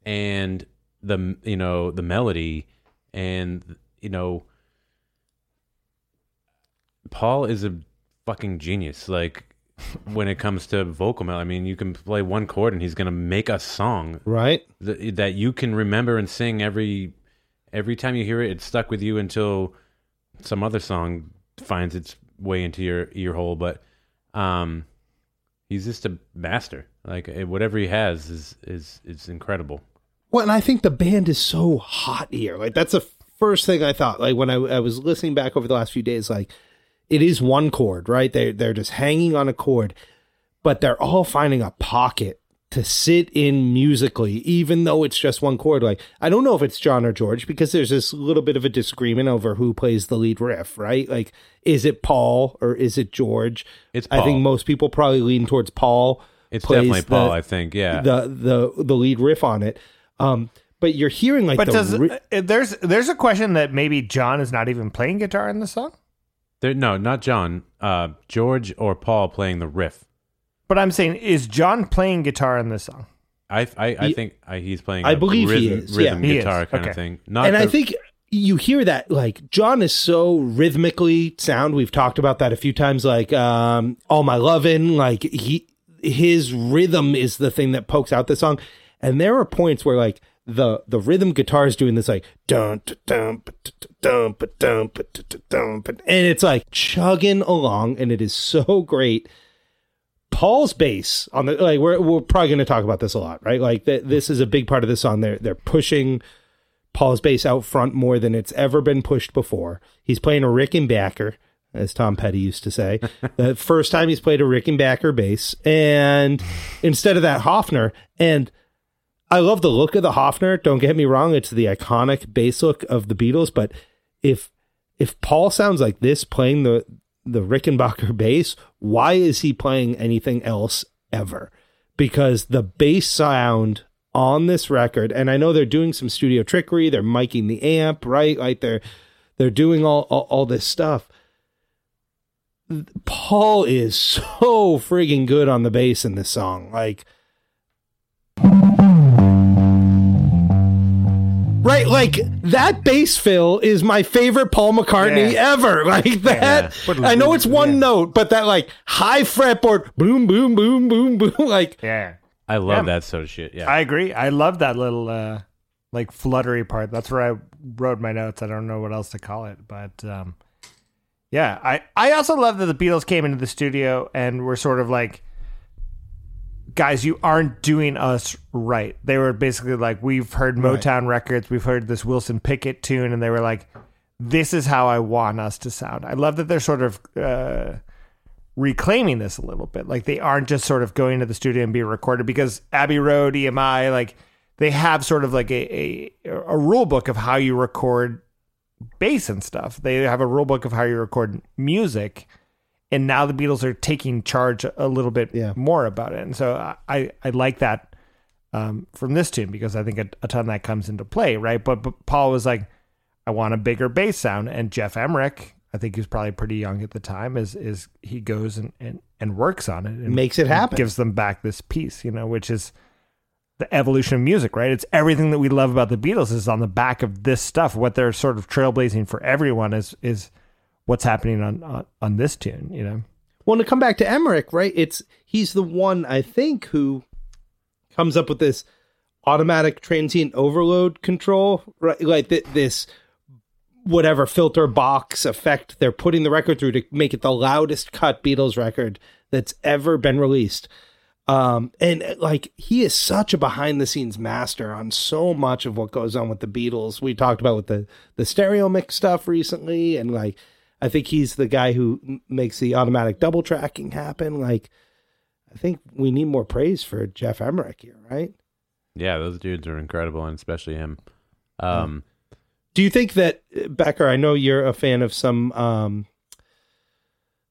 [SPEAKER 3] and the you know the melody and you know Paul is a fucking genius like when it comes to vocal mel I mean you can play one chord and he's going to make a song
[SPEAKER 1] Right?
[SPEAKER 3] th- that you can remember and sing every every time you hear it. It's stuck with you until some other song finds its way into your ear hole. But um, he's just a master. Like eh, whatever he has is is is incredible.
[SPEAKER 1] Well, and I think the band is so hot here. Like that's the first thing I thought. Like when I, I was listening back over the last few days, like it is one chord, right? They they're just hanging on a chord, but they're all finding a pocket to sit in musically, even though it's just one chord. Like I don't know if it's John or George because there's this little bit of a disagreement over who plays the lead riff, right? Like is it Paul or is it George?
[SPEAKER 3] It's
[SPEAKER 1] I think most people probably lean towards Paul.
[SPEAKER 3] It's
[SPEAKER 1] plays
[SPEAKER 3] definitely
[SPEAKER 1] the-
[SPEAKER 3] Paul. I think. Yeah.
[SPEAKER 1] the the the lead riff on it. Um, but you're hearing like
[SPEAKER 2] But
[SPEAKER 1] the
[SPEAKER 2] does
[SPEAKER 1] ri-
[SPEAKER 2] uh, there's there's a question that maybe John is not even playing guitar in the song?
[SPEAKER 3] there, no, not John. Uh, George or Paul playing the riff.
[SPEAKER 2] But I'm saying, is John playing guitar in this song?
[SPEAKER 3] I I, I think I, he's playing.
[SPEAKER 1] I
[SPEAKER 3] a
[SPEAKER 1] believe he
[SPEAKER 3] rhythm,
[SPEAKER 1] is,
[SPEAKER 3] Rhythm
[SPEAKER 1] yeah.
[SPEAKER 2] He is,
[SPEAKER 3] guitar kind
[SPEAKER 2] okay.
[SPEAKER 3] of thing. Not
[SPEAKER 1] and I think you hear that like John is so rhythmically sound. We've talked about that a few times. Like um, all my lovin', like he his rhythm is the thing that pokes out the song. And there are points where like the the rhythm guitar is doing this like dun dun dun ba- dun ba- dun ba- dun dun ba- and it's like chugging along, and it is so great. Paul's bass on the like we're we're probably going to talk about this a lot, right? Like th- this is a big part of the song. They're they're pushing Paul's bass out front more than it's ever been pushed before. He's playing a Rickenbacker, as Tom Petty used to say. (laughs) the first time he's played a Rickenbacker bass, and instead of that Hofner, and I love the look of the Hofner. Don't get me wrong; it's the iconic bass look of the Beatles. But if if Paul sounds like this playing the the Rickenbacker (laughs) bass, why is he playing anything else ever? Because the bass sound on this record, and I know they're doing some studio trickery, they're miking the amp, right? Like they're they're doing all all, all this stuff. Paul is (laughs) so frigging good on the bass in this song. Like Right, like that bass fill is my favorite Paul McCartney
[SPEAKER 2] Yeah.
[SPEAKER 1] ever. (laughs) Like that. I know it's one
[SPEAKER 2] Yeah.
[SPEAKER 1] note, but that like high fretboard, boom, boom, boom, boom, boom. (laughs) Like
[SPEAKER 2] Yeah.
[SPEAKER 3] I love
[SPEAKER 2] Yeah.
[SPEAKER 3] that sort of shit. Yeah.
[SPEAKER 2] I agree. I love that little uh like fluttery part. That's where I wrote my notes. I don't know what else to call it, but um yeah, I I also love that the Beatles came into the studio and were sort of like guys, you aren't doing us right. They were basically like we've heard Motown records, we've heard this Wilson Pickett tune and they were like this is how I want us to sound. I love that they're sort of uh reclaiming this a little bit. Like they aren't just sort of going to the studio and being recorded because Abbey Road, EMI, like they have sort of like a, a a rule book of how you record bass and stuff. They have a rule book of how you record music. And now the Beatles are taking charge a little bit
[SPEAKER 1] Yeah.
[SPEAKER 2] more about it. And so I, I like that um, from this tune because I think a, a ton of that comes into play, right? But, but Paul was like, I want a bigger bass sound. And Geoff Emerick, I think he was probably pretty young at the time, is is he goes and, and, and works on it and
[SPEAKER 1] Makes it happen.
[SPEAKER 2] gives them back this piece, you know, which is the evolution of music, right? It's everything that we love about the Beatles is on the back of this stuff. What they're sort of trailblazing for everyone is is what's happening on on, on this tune, you know.
[SPEAKER 1] Well, to come back to Emerick, right? It's he's the one I think who comes up with this automatic transient overload control, right? Like th- this whatever filter box effect they're putting the record through to make it the loudest cut Beatles record that's ever been released. Um, and like he is such a behind the scenes master on so much of what goes on with the Beatles. We talked about with the the stereo mix stuff recently, and like I think he's the guy who makes the automatic double tracking happen. Like I think we need more praise for Geoff Emerick here, right?
[SPEAKER 3] Yeah, those dudes are incredible, and especially him. Um,
[SPEAKER 1] Do you think that Becker? I know you're a fan of some, um,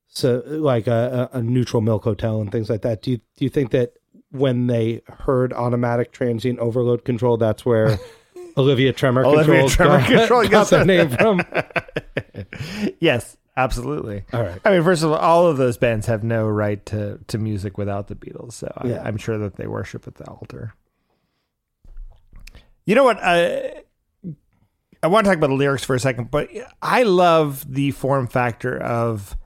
[SPEAKER 1] so like a, a a neutral milk hotel and things like that. Do you do you think that when they heard automatic transient overload control, that's where (laughs) Olivia Tremor
[SPEAKER 2] Olivia
[SPEAKER 1] control
[SPEAKER 2] Tremor
[SPEAKER 1] got,
[SPEAKER 2] Control (laughs)
[SPEAKER 1] got
[SPEAKER 2] gets
[SPEAKER 1] name from? (laughs)
[SPEAKER 2] Yes, absolutely.
[SPEAKER 1] All right.
[SPEAKER 2] I mean, first of all, all of those bands have no right to, to music without the Beatles, so
[SPEAKER 1] Yeah.
[SPEAKER 2] I, I'm sure that they worship at the altar. You know what? Uh, I, I want to talk about the lyrics for a second, but I love the form factor of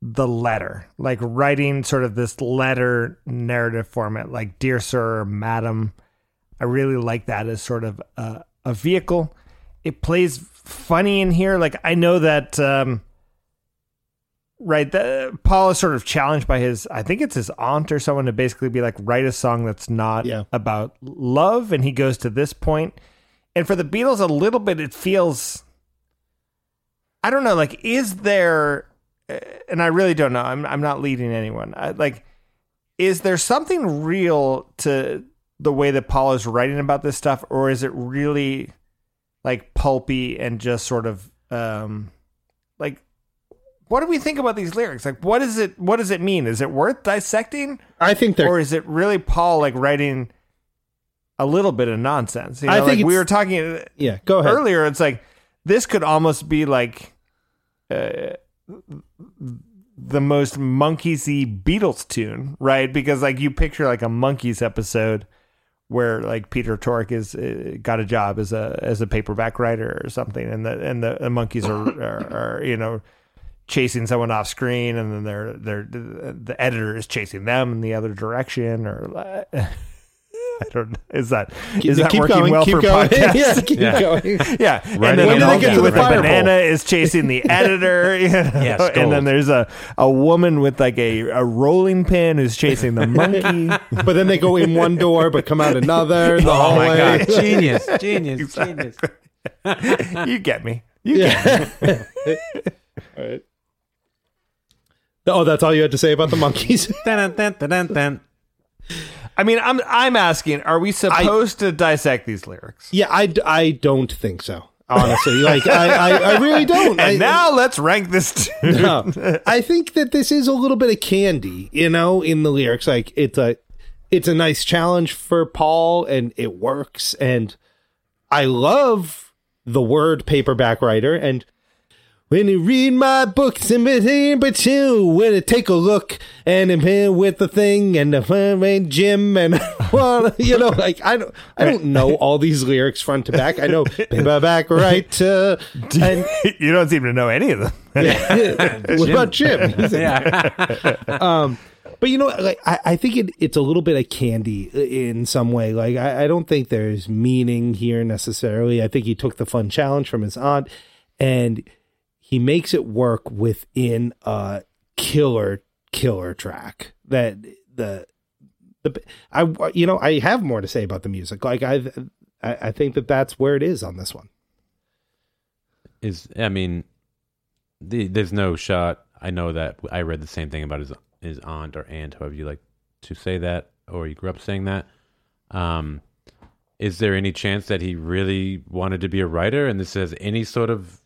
[SPEAKER 2] the letter, like writing sort of this letter narrative format, like Dear Sir, Madam. I really like that as sort of a, a vehicle. It plays funny in here. Like I know that, um, right? The, Paul is sort of challenged by his, I think it's his aunt or someone to basically be like, write a song that's not
[SPEAKER 1] Yeah.
[SPEAKER 2] about love, and he goes to this point. And for the Beatles, a little bit, it feels. I don't know. Like, is there? uh, And I really don't know. I'm I'm not leading anyone. I, like, is there something real to the way that Paul is writing about this stuff, or is it really like pulpy and just sort of um like what do we think about these lyrics? Like, what is it? What does it mean? Is it worth dissecting,
[SPEAKER 1] I think they're
[SPEAKER 2] or is it really Paul like writing a little bit of nonsense? You
[SPEAKER 1] I think
[SPEAKER 2] like we were talking
[SPEAKER 1] yeah. Go ahead.
[SPEAKER 2] earlier. It's like this could almost be like uh, the most Monkeesy Beatles tune, right? Because like you picture like a Monkees episode where like Peter Tork is uh, got a job as a as a paperback writer or something, and the and the, the Monkees are, (laughs) are are you know chasing someone off screen, and then they're they're the editor is chasing them in the other direction, or (laughs) I don't know. Is that is that
[SPEAKER 1] keep
[SPEAKER 2] working
[SPEAKER 1] going,
[SPEAKER 2] well
[SPEAKER 1] keep
[SPEAKER 2] for
[SPEAKER 1] going. (laughs)
[SPEAKER 2] podcasts?
[SPEAKER 1] yeah, keep
[SPEAKER 3] Yeah.
[SPEAKER 1] going. (laughs)
[SPEAKER 2] Yeah,
[SPEAKER 3] Right
[SPEAKER 2] and then
[SPEAKER 3] in
[SPEAKER 2] the
[SPEAKER 3] the
[SPEAKER 2] monkey
[SPEAKER 3] middle.
[SPEAKER 2] with the banana is chasing the editor. You know?
[SPEAKER 3] Yeah,
[SPEAKER 2] and
[SPEAKER 3] scold.
[SPEAKER 2] then there's a, a woman with like a, a rolling pin who's chasing the monkey.
[SPEAKER 1] But then they go in one door, but come out another. The
[SPEAKER 3] oh my god, genius, genius, genius.
[SPEAKER 2] you get me. You get me.
[SPEAKER 1] All right. Oh, that's all you had to say about the monkeys.
[SPEAKER 3] Dun, dun, dun, dun, dun.
[SPEAKER 2] I mean, I'm I'm asking, are we supposed to dissect these lyrics?
[SPEAKER 1] yeah, I, I don't think so. Honestly, like I, I, I really don't. I,
[SPEAKER 2] And now let's rank this.
[SPEAKER 1] no. (laughs) I think that this is a little bit of candy, you know, in the lyrics. Like it's a, it's a nice challenge for Paul, and it works. And I love the word paperback writer. And when you read my books in between, but you when you take a look and I'm here with the thing and the fun and Jim and well, you know, like I don't, I don't know all these lyrics front to back. I know (laughs) paperback writer. (laughs) and
[SPEAKER 2] you don't seem to know any of them. (laughs)
[SPEAKER 1] what about Jim?
[SPEAKER 3] Yeah,
[SPEAKER 1] um but you know like i, I think it, it's a little bit of candy in some way like I, I don't think there's meaning here necessarily i think he took the fun challenge from his aunt and he makes it work within a killer killer track that the the i you know i have more to say about the music. Like i i, think that that's where it is on this one.
[SPEAKER 3] Is I mean, the, there's no shot. I know that I read the same thing about his his aunt or aunt, however you like to say that, or you grew up saying that. Um, is there any chance that he really wanted to be a writer, and this has any sort of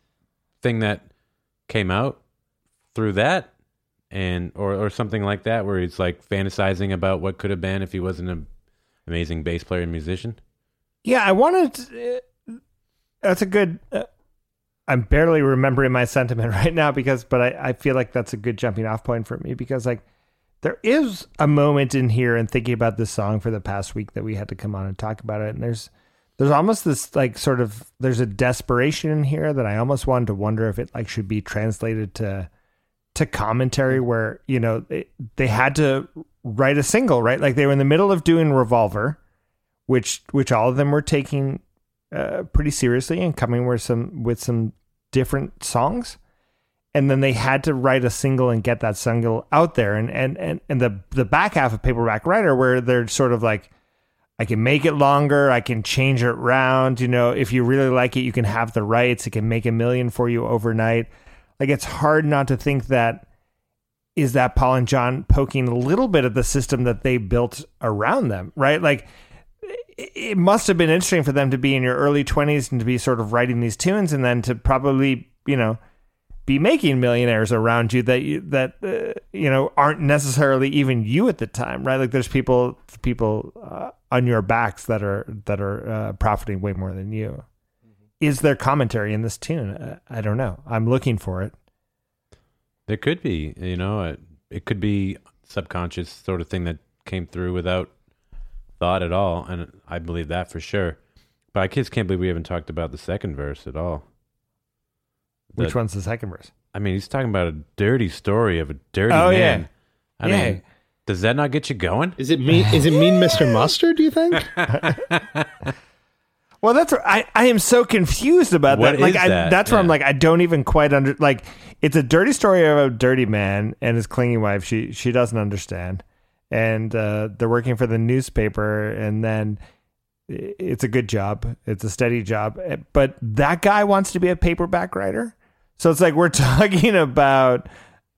[SPEAKER 3] thing that came out through that, and or or something like that, where he's like fantasizing about what could have been if he wasn't an amazing bass player and musician?
[SPEAKER 2] Yeah, I wanted. Uh, that's a good. Uh, I'm barely remembering my sentiment (laughs) right now because, but I, I feel like that's a good jumping off point for me because, like, there is a moment in here and thinking about this song for the past week that we had to come on and talk about it, and there's there's almost this like sort of there's a desperation in here that I almost wanted to wonder if it like should be translated to to commentary where you know they, they had to write a single right? Like they were in the middle of doing revolver which which all of them were taking uh, pretty seriously and coming with some with some different songs. And then they had to write a single and get that single out there. And and and, and the the back half of paperback writer where they're sort of like I can make it longer, I can change it around, you know, if you really like it you can have the rights, it can make a million for you overnight. Like it's hard not to think that is that Paul and John poking a little bit of the system that they built around them, right? Like it must have been interesting for them to be in your early 20s and to be sort of writing these tunes and then to probably, you know, be making millionaires around you that you, that uh, you know aren't necessarily even you at the time, right? Like there's people people uh, on your backs that are that are uh, profiting way more than you. Is there commentary in this tune? I don't know. I'm looking for it.
[SPEAKER 3] There could be, you know, it, it could be subconscious sort of thing that came through without thought at all, and I believe that for sure. But I just can't believe we haven't talked about the second verse at all.
[SPEAKER 2] Which
[SPEAKER 3] The-
[SPEAKER 2] one's the second verse?
[SPEAKER 3] I mean, he's talking about a dirty story of a dirty
[SPEAKER 2] Oh, yeah.
[SPEAKER 3] man. I
[SPEAKER 2] Yeah.
[SPEAKER 3] mean, does that not get you going?
[SPEAKER 1] Is it mean? Is it mean, Mr. Mustard? Do you think? (laughs)
[SPEAKER 2] Well, that's I. I am so confused about
[SPEAKER 3] What
[SPEAKER 2] that. Like,
[SPEAKER 3] is
[SPEAKER 2] I,
[SPEAKER 3] that?
[SPEAKER 2] that's where I'm like, I don't even quite under. Like, it's a dirty story of a dirty man and his clingy wife. She she doesn't understand, and uh, they're working for the newspaper, and then it's a good job. It's a steady job, eh, but that guy wants to be a paperback writer. So it's like we're (laughs) talking about.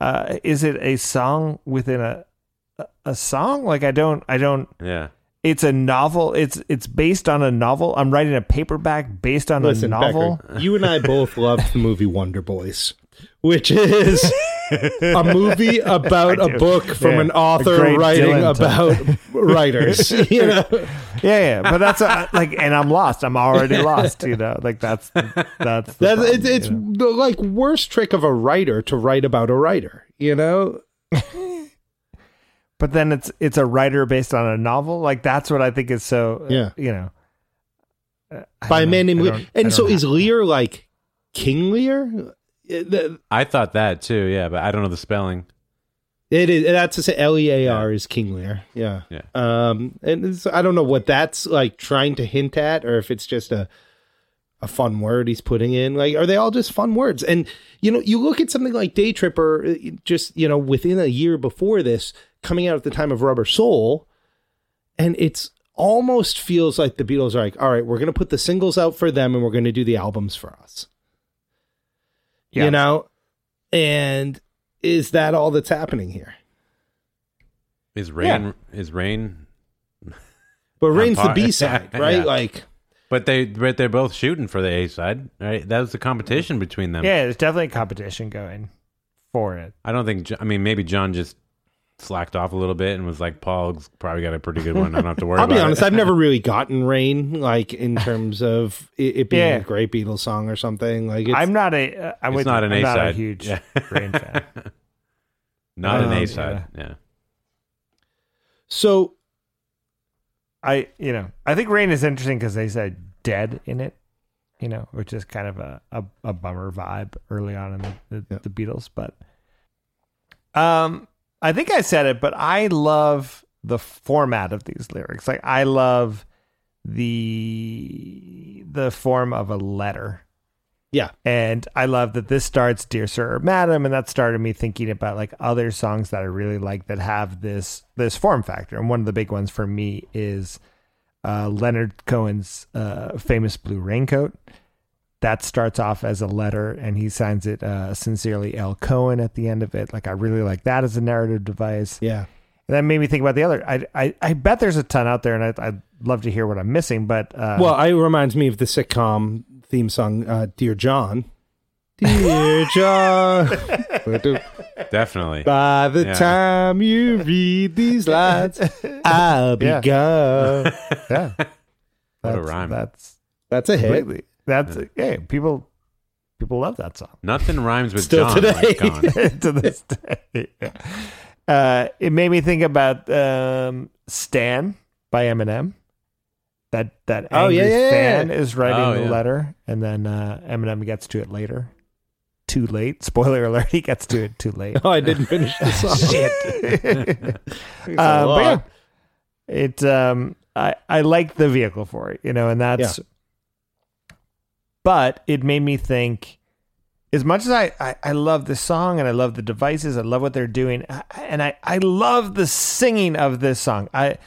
[SPEAKER 2] Uh, is it a song within a a- a song? Like I don't I don't
[SPEAKER 3] Yeah.
[SPEAKER 2] it's a novel. It's it's based on a novel. I'm writing a paperback based on
[SPEAKER 1] Listen,
[SPEAKER 2] a novel.
[SPEAKER 1] Becker, you and I both loved the movie Wonder Boys, which is a (laughs) movie about a book from
[SPEAKER 2] Yeah.
[SPEAKER 1] an author writing
[SPEAKER 2] Dylan
[SPEAKER 1] about (laughs) writers. (laughs) You know,
[SPEAKER 2] Yeah, yeah. But that's a, like, and I'm lost. I'm already lost. You know, like that's that's the
[SPEAKER 1] That's
[SPEAKER 2] problem,
[SPEAKER 1] it's, it's
[SPEAKER 2] know?
[SPEAKER 1] the like worst trick of a writer to write about a writer. You know,
[SPEAKER 2] But then it's it's a writer based on a novel. Like that's what I think is so. uh,
[SPEAKER 1] Yeah.
[SPEAKER 2] you know, uh, I
[SPEAKER 1] by a man named Lear. And so is Lear like King Lear? The-
[SPEAKER 3] I thought that too, yeah, but I don't know the spelling.
[SPEAKER 1] it is. That's to say, L E A R is King Lear. Yeah.
[SPEAKER 3] Yeah.
[SPEAKER 1] Um, and I don't know what that's like trying to hint at, or if it's just a a fun word he's putting in. Like, are they all just fun words? And you know, you look at something like Day Tripper, uh, just you know, within a year before this, coming out at the time of Rubber Soul, and it's almost feels like the Beatles are like, all right, we're gonna put the singles out for them, and we're gonna do the albums for us.
[SPEAKER 2] Yeah.
[SPEAKER 1] You know, and is that all that's happening here?
[SPEAKER 3] Is rain is rain (laughs)
[SPEAKER 1] But Rain's the B side, (laughs) right?
[SPEAKER 3] Yeah.
[SPEAKER 1] Like.
[SPEAKER 3] but they but they're both shooting for the A side, right? That was the competition between them.
[SPEAKER 2] yeah, there's definitely a competition going for it.
[SPEAKER 3] I don't think I mean maybe John just slacked off a little bit and was like Paul's probably got a pretty good one. I don't have to (laughs) worry
[SPEAKER 1] I'll
[SPEAKER 3] about
[SPEAKER 1] be honest,
[SPEAKER 3] it.
[SPEAKER 1] I've never (laughs) really gotten Rain, like in terms of it, it being
[SPEAKER 2] Yeah.
[SPEAKER 1] a great Beatles song or something. Like it's,
[SPEAKER 2] I'm not a. Uh, I'm
[SPEAKER 3] It's
[SPEAKER 2] with
[SPEAKER 3] not
[SPEAKER 2] you.
[SPEAKER 3] an
[SPEAKER 2] I'm
[SPEAKER 3] A
[SPEAKER 2] not a
[SPEAKER 3] side.
[SPEAKER 2] huge
[SPEAKER 3] Yeah. (laughs)
[SPEAKER 2] Rain fan.
[SPEAKER 3] Not an
[SPEAKER 1] Um,
[SPEAKER 3] A side. Yeah.
[SPEAKER 1] so
[SPEAKER 2] I you know I think Rain is interesting because they said dead in it, you know, which is kind of a a, a bummer vibe early on in the the,
[SPEAKER 1] Yeah.
[SPEAKER 2] the Beatles. But um, I think I said it, but I love the format of these lyrics. Like I love the the form of a letter.
[SPEAKER 1] yeah,
[SPEAKER 2] And I love that this starts Dear Sir or Madam, and that started me thinking about like other songs that I really like that have this this form factor. And one of the big ones for me is uh, Leonard Cohen's uh, famous Blue Raincoat. That starts off as a letter, and he signs it uh, sincerely L. Cohen at the end of it. Like I really like that as a narrative device.
[SPEAKER 1] Yeah.
[SPEAKER 2] And that made me think about the other. I I, I bet there's a ton out there, and I, I'd love to hear what I'm missing. But uh,
[SPEAKER 1] Well, it reminds me of the sitcom theme song, uh, "Dear John." Dear (laughs) John.
[SPEAKER 3] Definitely.
[SPEAKER 1] By the
[SPEAKER 3] Yeah.
[SPEAKER 1] time you read these lines, (laughs) I'll be
[SPEAKER 2] Yeah.
[SPEAKER 1] gone.
[SPEAKER 2] yeah,
[SPEAKER 3] What a
[SPEAKER 2] That's-
[SPEAKER 3] rhyme.
[SPEAKER 2] That's
[SPEAKER 1] That's a hit.
[SPEAKER 2] completely. That's yeah. People people love that song.
[SPEAKER 3] Nothing rhymes with
[SPEAKER 1] Still
[SPEAKER 3] John.
[SPEAKER 1] today.
[SPEAKER 3] Like (laughs)
[SPEAKER 2] to this day. Uh, it made me think about um, "Stan" by Eminem. That that
[SPEAKER 1] Oh,
[SPEAKER 2] angry
[SPEAKER 1] yeah, yeah, yeah.
[SPEAKER 2] fan is writing
[SPEAKER 3] Oh,
[SPEAKER 2] the
[SPEAKER 3] yeah.
[SPEAKER 2] letter, and then uh, Eminem gets to it later. Too late. Spoiler alert: He gets to it too late. (laughs)
[SPEAKER 1] Oh, I didn't finish the song. (laughs)
[SPEAKER 2] Shit.
[SPEAKER 1] It's a
[SPEAKER 2] Um, but yeah, it. Um, I I like the vehicle for it, you know, and that's. But it made me think. As much as I, I, I love the song and I love the devices, I love what they're doing, and I, I love the singing of this song. I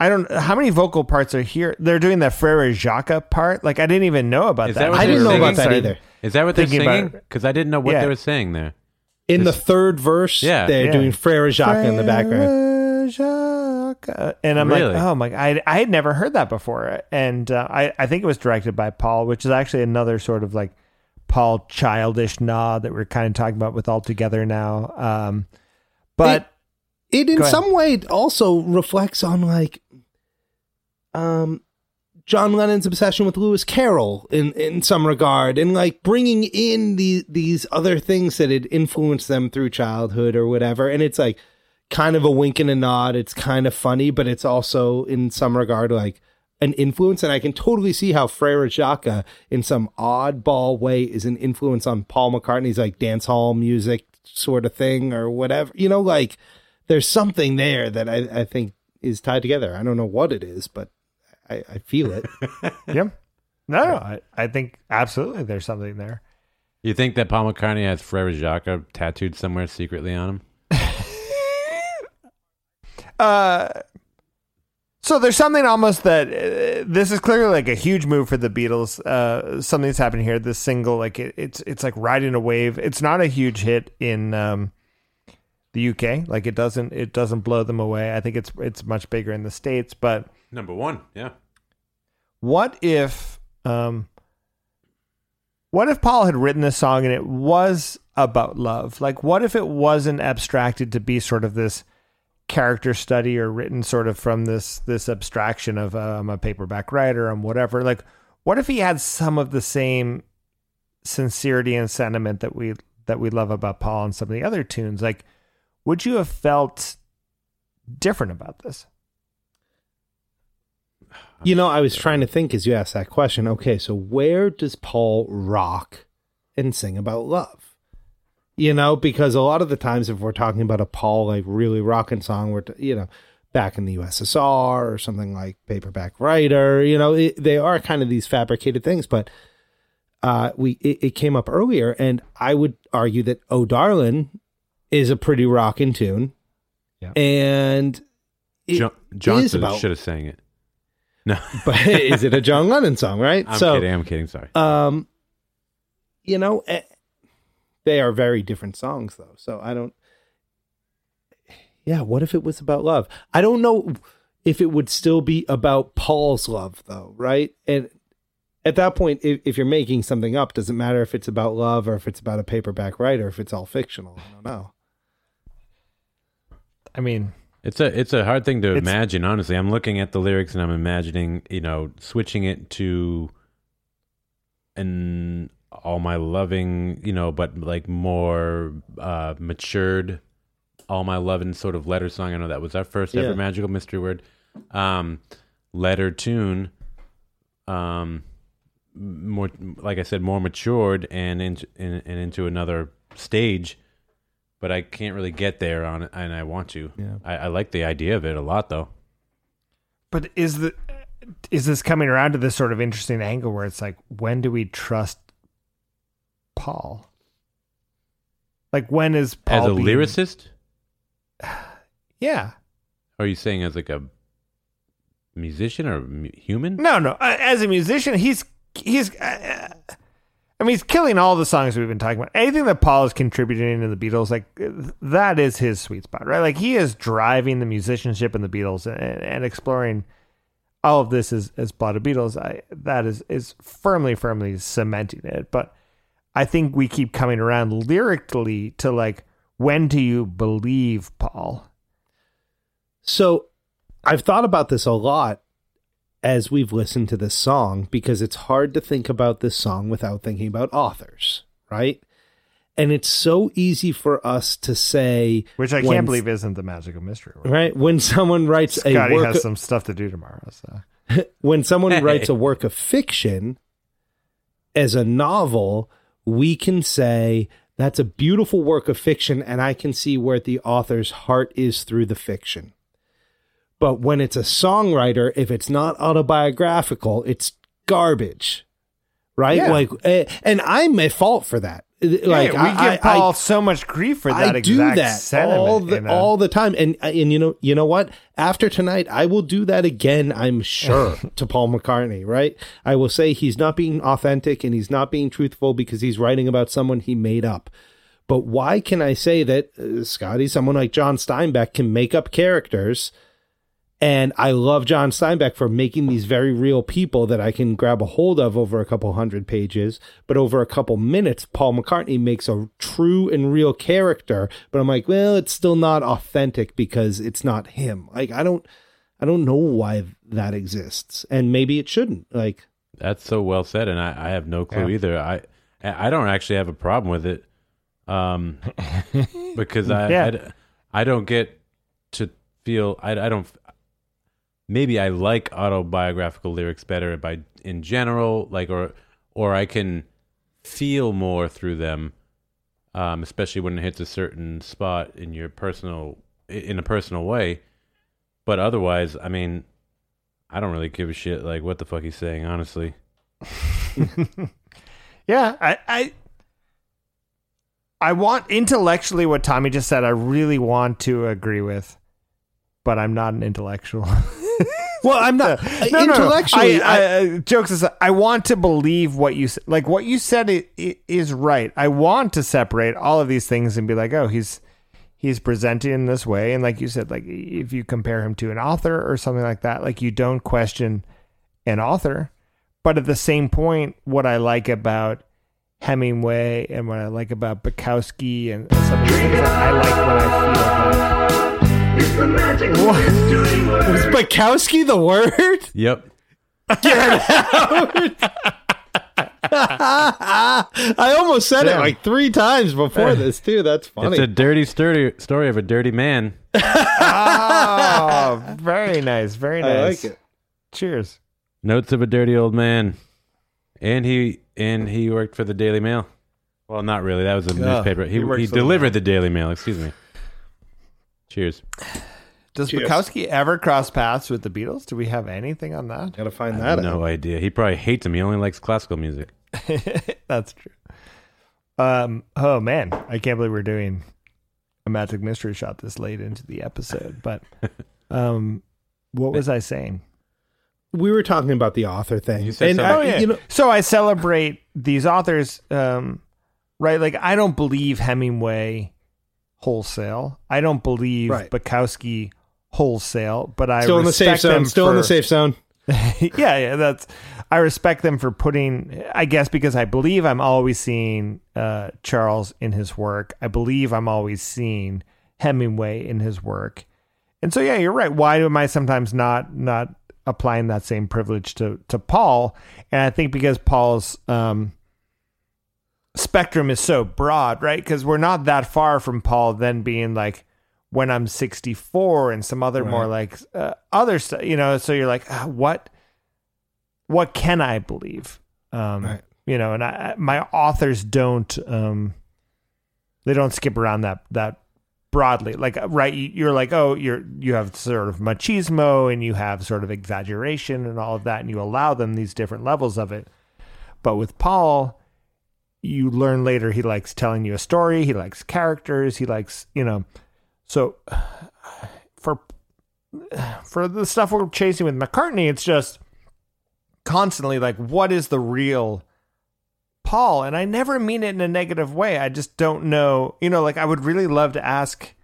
[SPEAKER 2] I don't how many vocal parts are here. They're doing the Frere Jacques part. Like I didn't even know about
[SPEAKER 3] Is
[SPEAKER 2] that.
[SPEAKER 3] that
[SPEAKER 1] I didn't know about
[SPEAKER 3] singing?
[SPEAKER 1] that either.
[SPEAKER 3] Is that what they're
[SPEAKER 2] Thinking
[SPEAKER 3] singing? Because I didn't know what
[SPEAKER 2] Yeah.
[SPEAKER 3] they were saying there.
[SPEAKER 1] In the third verse,
[SPEAKER 3] Yeah.
[SPEAKER 1] they're
[SPEAKER 2] Yeah.
[SPEAKER 1] doing Frere Jacques in the background.
[SPEAKER 2] Jacques. Uh, And I'm
[SPEAKER 3] Really?
[SPEAKER 2] like, oh my! I I had never heard that before, and uh, I I think it was directed by Paul, which is actually another sort of like Paul childish nod that we're kind of talking about with all together now. Um, but
[SPEAKER 1] It in some way also reflects on like um John Lennon's obsession with Lewis Carroll in in some regard and like bringing in the these other things that had influenced them through childhood or whatever and it's like kind of a wink and a nod it's kind of funny but it's also in some regard like an influence and I can totally see how Frere Jacques in some oddball way is an influence on Paul McCartney's like dance hall music sort of thing or whatever you know like there's something there that I, I think is tied together. I don't know what it is, but I, I feel it. (laughs)
[SPEAKER 2] yeah, no, no, I, I think absolutely there's something there.
[SPEAKER 3] You think that Paul McCartney has Frere Jacques tattooed somewhere secretly on him?
[SPEAKER 2] Uh, so there's something almost that uh, this is clearly like a huge move for the Beatles. Uh, something that's happening here. This single, like it, it's it's like riding a wave. It's not a huge hit in um, the UK. Like it doesn't it doesn't blow them away. I think it's it's much bigger in the states. But
[SPEAKER 3] Number one, yeah.
[SPEAKER 2] what if um, what if Paul had written this song and it was about love? Like what if it wasn't abstracted to be sort of this character study or written sort of from this this abstraction of uh, I'm a paperback writer, I'm whatever. Like what if he had some of the same sincerity and sentiment that we that we love about Paul and some of the other tunes? Like would you have felt different about this?
[SPEAKER 1] You know, I was trying to think as you asked that question. Okay, so where does Paul rock and sing about love? You know, because a lot of the times, if we're talking about a Paul like really rocking song, we're t- you know back in the USSR or something like Paperback Writer. You know, it, they are kind of these fabricated things, but uh, we it, it came up earlier, and I would argue that "Oh Darlin'" is a pretty rocking tune,
[SPEAKER 2] Yeah.
[SPEAKER 1] and
[SPEAKER 3] Jo- Johnson
[SPEAKER 1] about-
[SPEAKER 3] should have sang it. No, (laughs)
[SPEAKER 1] but is it a John Lennon song, right?
[SPEAKER 3] I'm
[SPEAKER 1] so,
[SPEAKER 3] kidding. I'm kidding. Sorry.
[SPEAKER 1] um, you know, they are very different songs, though. So I don't. Yeah, what if it was about love? I don't know if it would still be about Paul's love, though, right? And at that point, if, if you're making something up, doesn't matter if it's about love or if it's about a paperback writer, if it's all fictional. I don't know.
[SPEAKER 2] I mean,
[SPEAKER 3] It's a it's a hard thing to imagine. Honestly, I'm looking at the lyrics and I'm imagining, you know, switching it to and all my loving, you know, but like more uh matured all my loving sort of letter song. I know that was our first
[SPEAKER 1] Yeah.
[SPEAKER 3] ever magical mystery word. Um letter tune. Um more like I said, more matured and into and, and into another stage but I can't really get there on it, and I want to.
[SPEAKER 1] Yeah.
[SPEAKER 3] I, I like the idea of it a lot, though.
[SPEAKER 2] But is the is this coming around to this sort of interesting angle where it's like, when do we trust Paul? Like, when is Paul
[SPEAKER 3] as a
[SPEAKER 2] being-
[SPEAKER 3] lyricist, (sighs)
[SPEAKER 2] Yeah,
[SPEAKER 3] are you saying as like a musician or human?
[SPEAKER 2] no, no. Uh, As a musician, he's he's. Uh, I mean, he's killing all the songs we've been talking about. Anything that Paul is contributing to the Beatles, like that is his sweet spot, right? Like he is driving the musicianship in the Beatles and, and exploring all of this as as Blotto Beatles. I that is is firmly, firmly cementing it. But I think we keep coming around lyrically to like when do you believe Paul?
[SPEAKER 1] So I've thought about this a lot as we've listened to this song because it's hard to think about this song without thinking about authors, right? And it's so easy for us to say,
[SPEAKER 2] Which I
[SPEAKER 1] when-
[SPEAKER 2] can't believe isn't the magical mystery.
[SPEAKER 1] right? When someone writes a
[SPEAKER 2] Scotty
[SPEAKER 1] work,
[SPEAKER 2] has some stuff to do tomorrow. So (laughs)
[SPEAKER 1] when someone
[SPEAKER 3] Hey.
[SPEAKER 1] writes a work of fiction as a novel, we can say that's a beautiful work of fiction, and I can see where the author's heart is through the fiction. But when it's a songwriter, if it's not autobiographical, it's garbage, right?
[SPEAKER 2] Yeah.
[SPEAKER 1] Like, eh, and I'm at fault for that. Like,
[SPEAKER 2] Yeah, we
[SPEAKER 1] I-
[SPEAKER 2] give
[SPEAKER 1] I- I-
[SPEAKER 2] Paul so much grief for that
[SPEAKER 1] I
[SPEAKER 2] exact
[SPEAKER 1] do that
[SPEAKER 2] sentiment.
[SPEAKER 1] all the
[SPEAKER 2] you know?
[SPEAKER 1] all the time, and and you know you know what? After tonight, I will do that again. I'm sure (laughs) to Paul McCartney. Right? I will say he's not being authentic and he's not being truthful because he's writing about someone he made up. But why can I say that uh, Scotty, someone like John Steinbeck, can make up characters? And I love John Steinbeck for making these very real people that I can grab a hold of over a couple hundred pages. But over a couple minutes, Paul McCartney makes a true and real character. But I'm like, well, it's still not authentic because it's not him. Like, I don't, I don't know why that exists, and maybe it shouldn't. Like,
[SPEAKER 3] That's so well said, and I, I have no clue
[SPEAKER 2] Yeah.
[SPEAKER 3] either. I I don't actually have a problem with it, um, (laughs) because I,
[SPEAKER 2] Yeah.
[SPEAKER 3] I d- I don't get to feel I, I don't maybe I like autobiographical lyrics better by in general like or or I can feel more through them, um, especially when it hits a certain spot in your personal in a personal way. But otherwise, I mean, I don't really give a shit like what the fuck he's saying, honestly. (laughs)
[SPEAKER 2] Yeah, I, I I want intellectually what Tommy just said. I really want to agree with, but I'm not an intellectual. (laughs) (laughs)
[SPEAKER 1] well, I'm not
[SPEAKER 2] No, no, no.
[SPEAKER 1] intellectually.
[SPEAKER 2] I,
[SPEAKER 1] I,
[SPEAKER 2] I, I- jokes aside, I want to believe what you s- like. What you said is right. I want to separate all of these things and be like, oh, he's he's presented in this way, and like you said, like if you compare him to an author or something like that, like you don't question an author, but at the same point, what I like about Hemingway and what I like about Bukowski and some of these things, like, I like when I feel that.
[SPEAKER 1] was Bukowski the word?
[SPEAKER 3] Yep. Get out! (laughs)
[SPEAKER 1] I almost said it like three times before this too. That's funny.
[SPEAKER 3] It's a dirty sturdy story of a dirty man.
[SPEAKER 2] oh, very nice, very nice.
[SPEAKER 1] I
[SPEAKER 2] nice.
[SPEAKER 1] like it.
[SPEAKER 2] Cheers.
[SPEAKER 3] Notes of a dirty old man. And he and he worked for the Daily Mail. Well, not really. That was a
[SPEAKER 1] Yeah,
[SPEAKER 3] newspaper. He
[SPEAKER 1] he works
[SPEAKER 3] he
[SPEAKER 1] for the
[SPEAKER 3] delivered the Daily Mail. Excuse me. Cheers.
[SPEAKER 2] Does
[SPEAKER 1] Cheers.
[SPEAKER 2] Bukowski ever cross paths with the Beatles? Do we have anything on that?
[SPEAKER 1] Gotta find
[SPEAKER 3] I
[SPEAKER 1] that
[SPEAKER 3] have
[SPEAKER 1] out.
[SPEAKER 3] no idea. He probably hates him. He only likes classical music. (laughs)
[SPEAKER 2] That's true. Um. Oh man, I can't believe we're doing a magic mystery shot this late into the episode. But, (laughs) um, what was I saying?
[SPEAKER 1] We were talking about the author thing.
[SPEAKER 3] You said
[SPEAKER 1] and
[SPEAKER 3] something-
[SPEAKER 1] I-
[SPEAKER 2] Oh yeah.
[SPEAKER 1] you know,
[SPEAKER 2] so I celebrate these authors, um, right? Like I don't believe Hemingway wholesale. I don't believe
[SPEAKER 1] Right.
[SPEAKER 2] Bukowski wholesale, but I
[SPEAKER 1] still in the safe zone. Still in the safe zone. (laughs)
[SPEAKER 2] yeah, yeah, that's. I respect them for putting. I guess because I believe I'm always seeing uh, Charles in his work. I believe I'm always seeing Hemingway in his work, and so yeah, you're right. Why am I sometimes not not applying that same privilege to to Paul? And I think because Paul's um, spectrum is so broad, right? Because we're not that far from Paul then being like when I'm 64 and some other more like uh, other stuff, you know. So you're like, ah, what, what can I believe? Um,
[SPEAKER 1] Right.
[SPEAKER 2] You know, and I, I- my authors don't, um, they don't skip around that that broadly. Like, uh, right, you're like, oh, you're you have sort of machismo and you have sort of exaggeration and all of that, and you allow them these different levels of it. But with Paul, you learn later he likes telling you a story. He likes characters. He likes, you know, so for for the stuff we're chasing with McCartney, it's just constantly like, what is the real Paul, and I never mean it in a negative way. I just don't know. You know, like I would really love to ask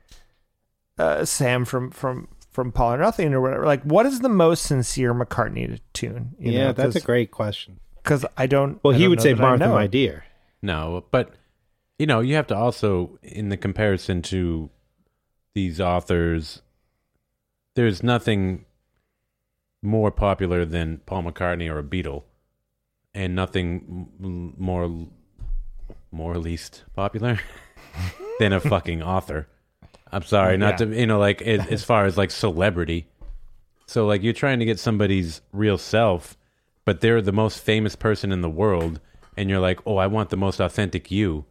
[SPEAKER 2] uh, Sam from from from Paul or Nothing or whatever. Like, what is the most sincere McCartney tune? You
[SPEAKER 1] yeah,
[SPEAKER 2] know,
[SPEAKER 1] that's a great question.
[SPEAKER 2] because I don't.
[SPEAKER 1] Well,
[SPEAKER 2] I
[SPEAKER 1] he
[SPEAKER 2] don't
[SPEAKER 1] would say Martha, my dear.
[SPEAKER 3] No, but you know, you have to also in the comparison to these authors, there's nothing more popular than Paul McCartney or a Beatle, and nothing m- more more least popular (laughs) than a fucking author. I'm sorry, not
[SPEAKER 2] Yeah.
[SPEAKER 3] to you know, like as, as far as like celebrity. So like you're trying to get somebody's real self, but they're the most famous person in the world, and you're like, oh, I want the most authentic you,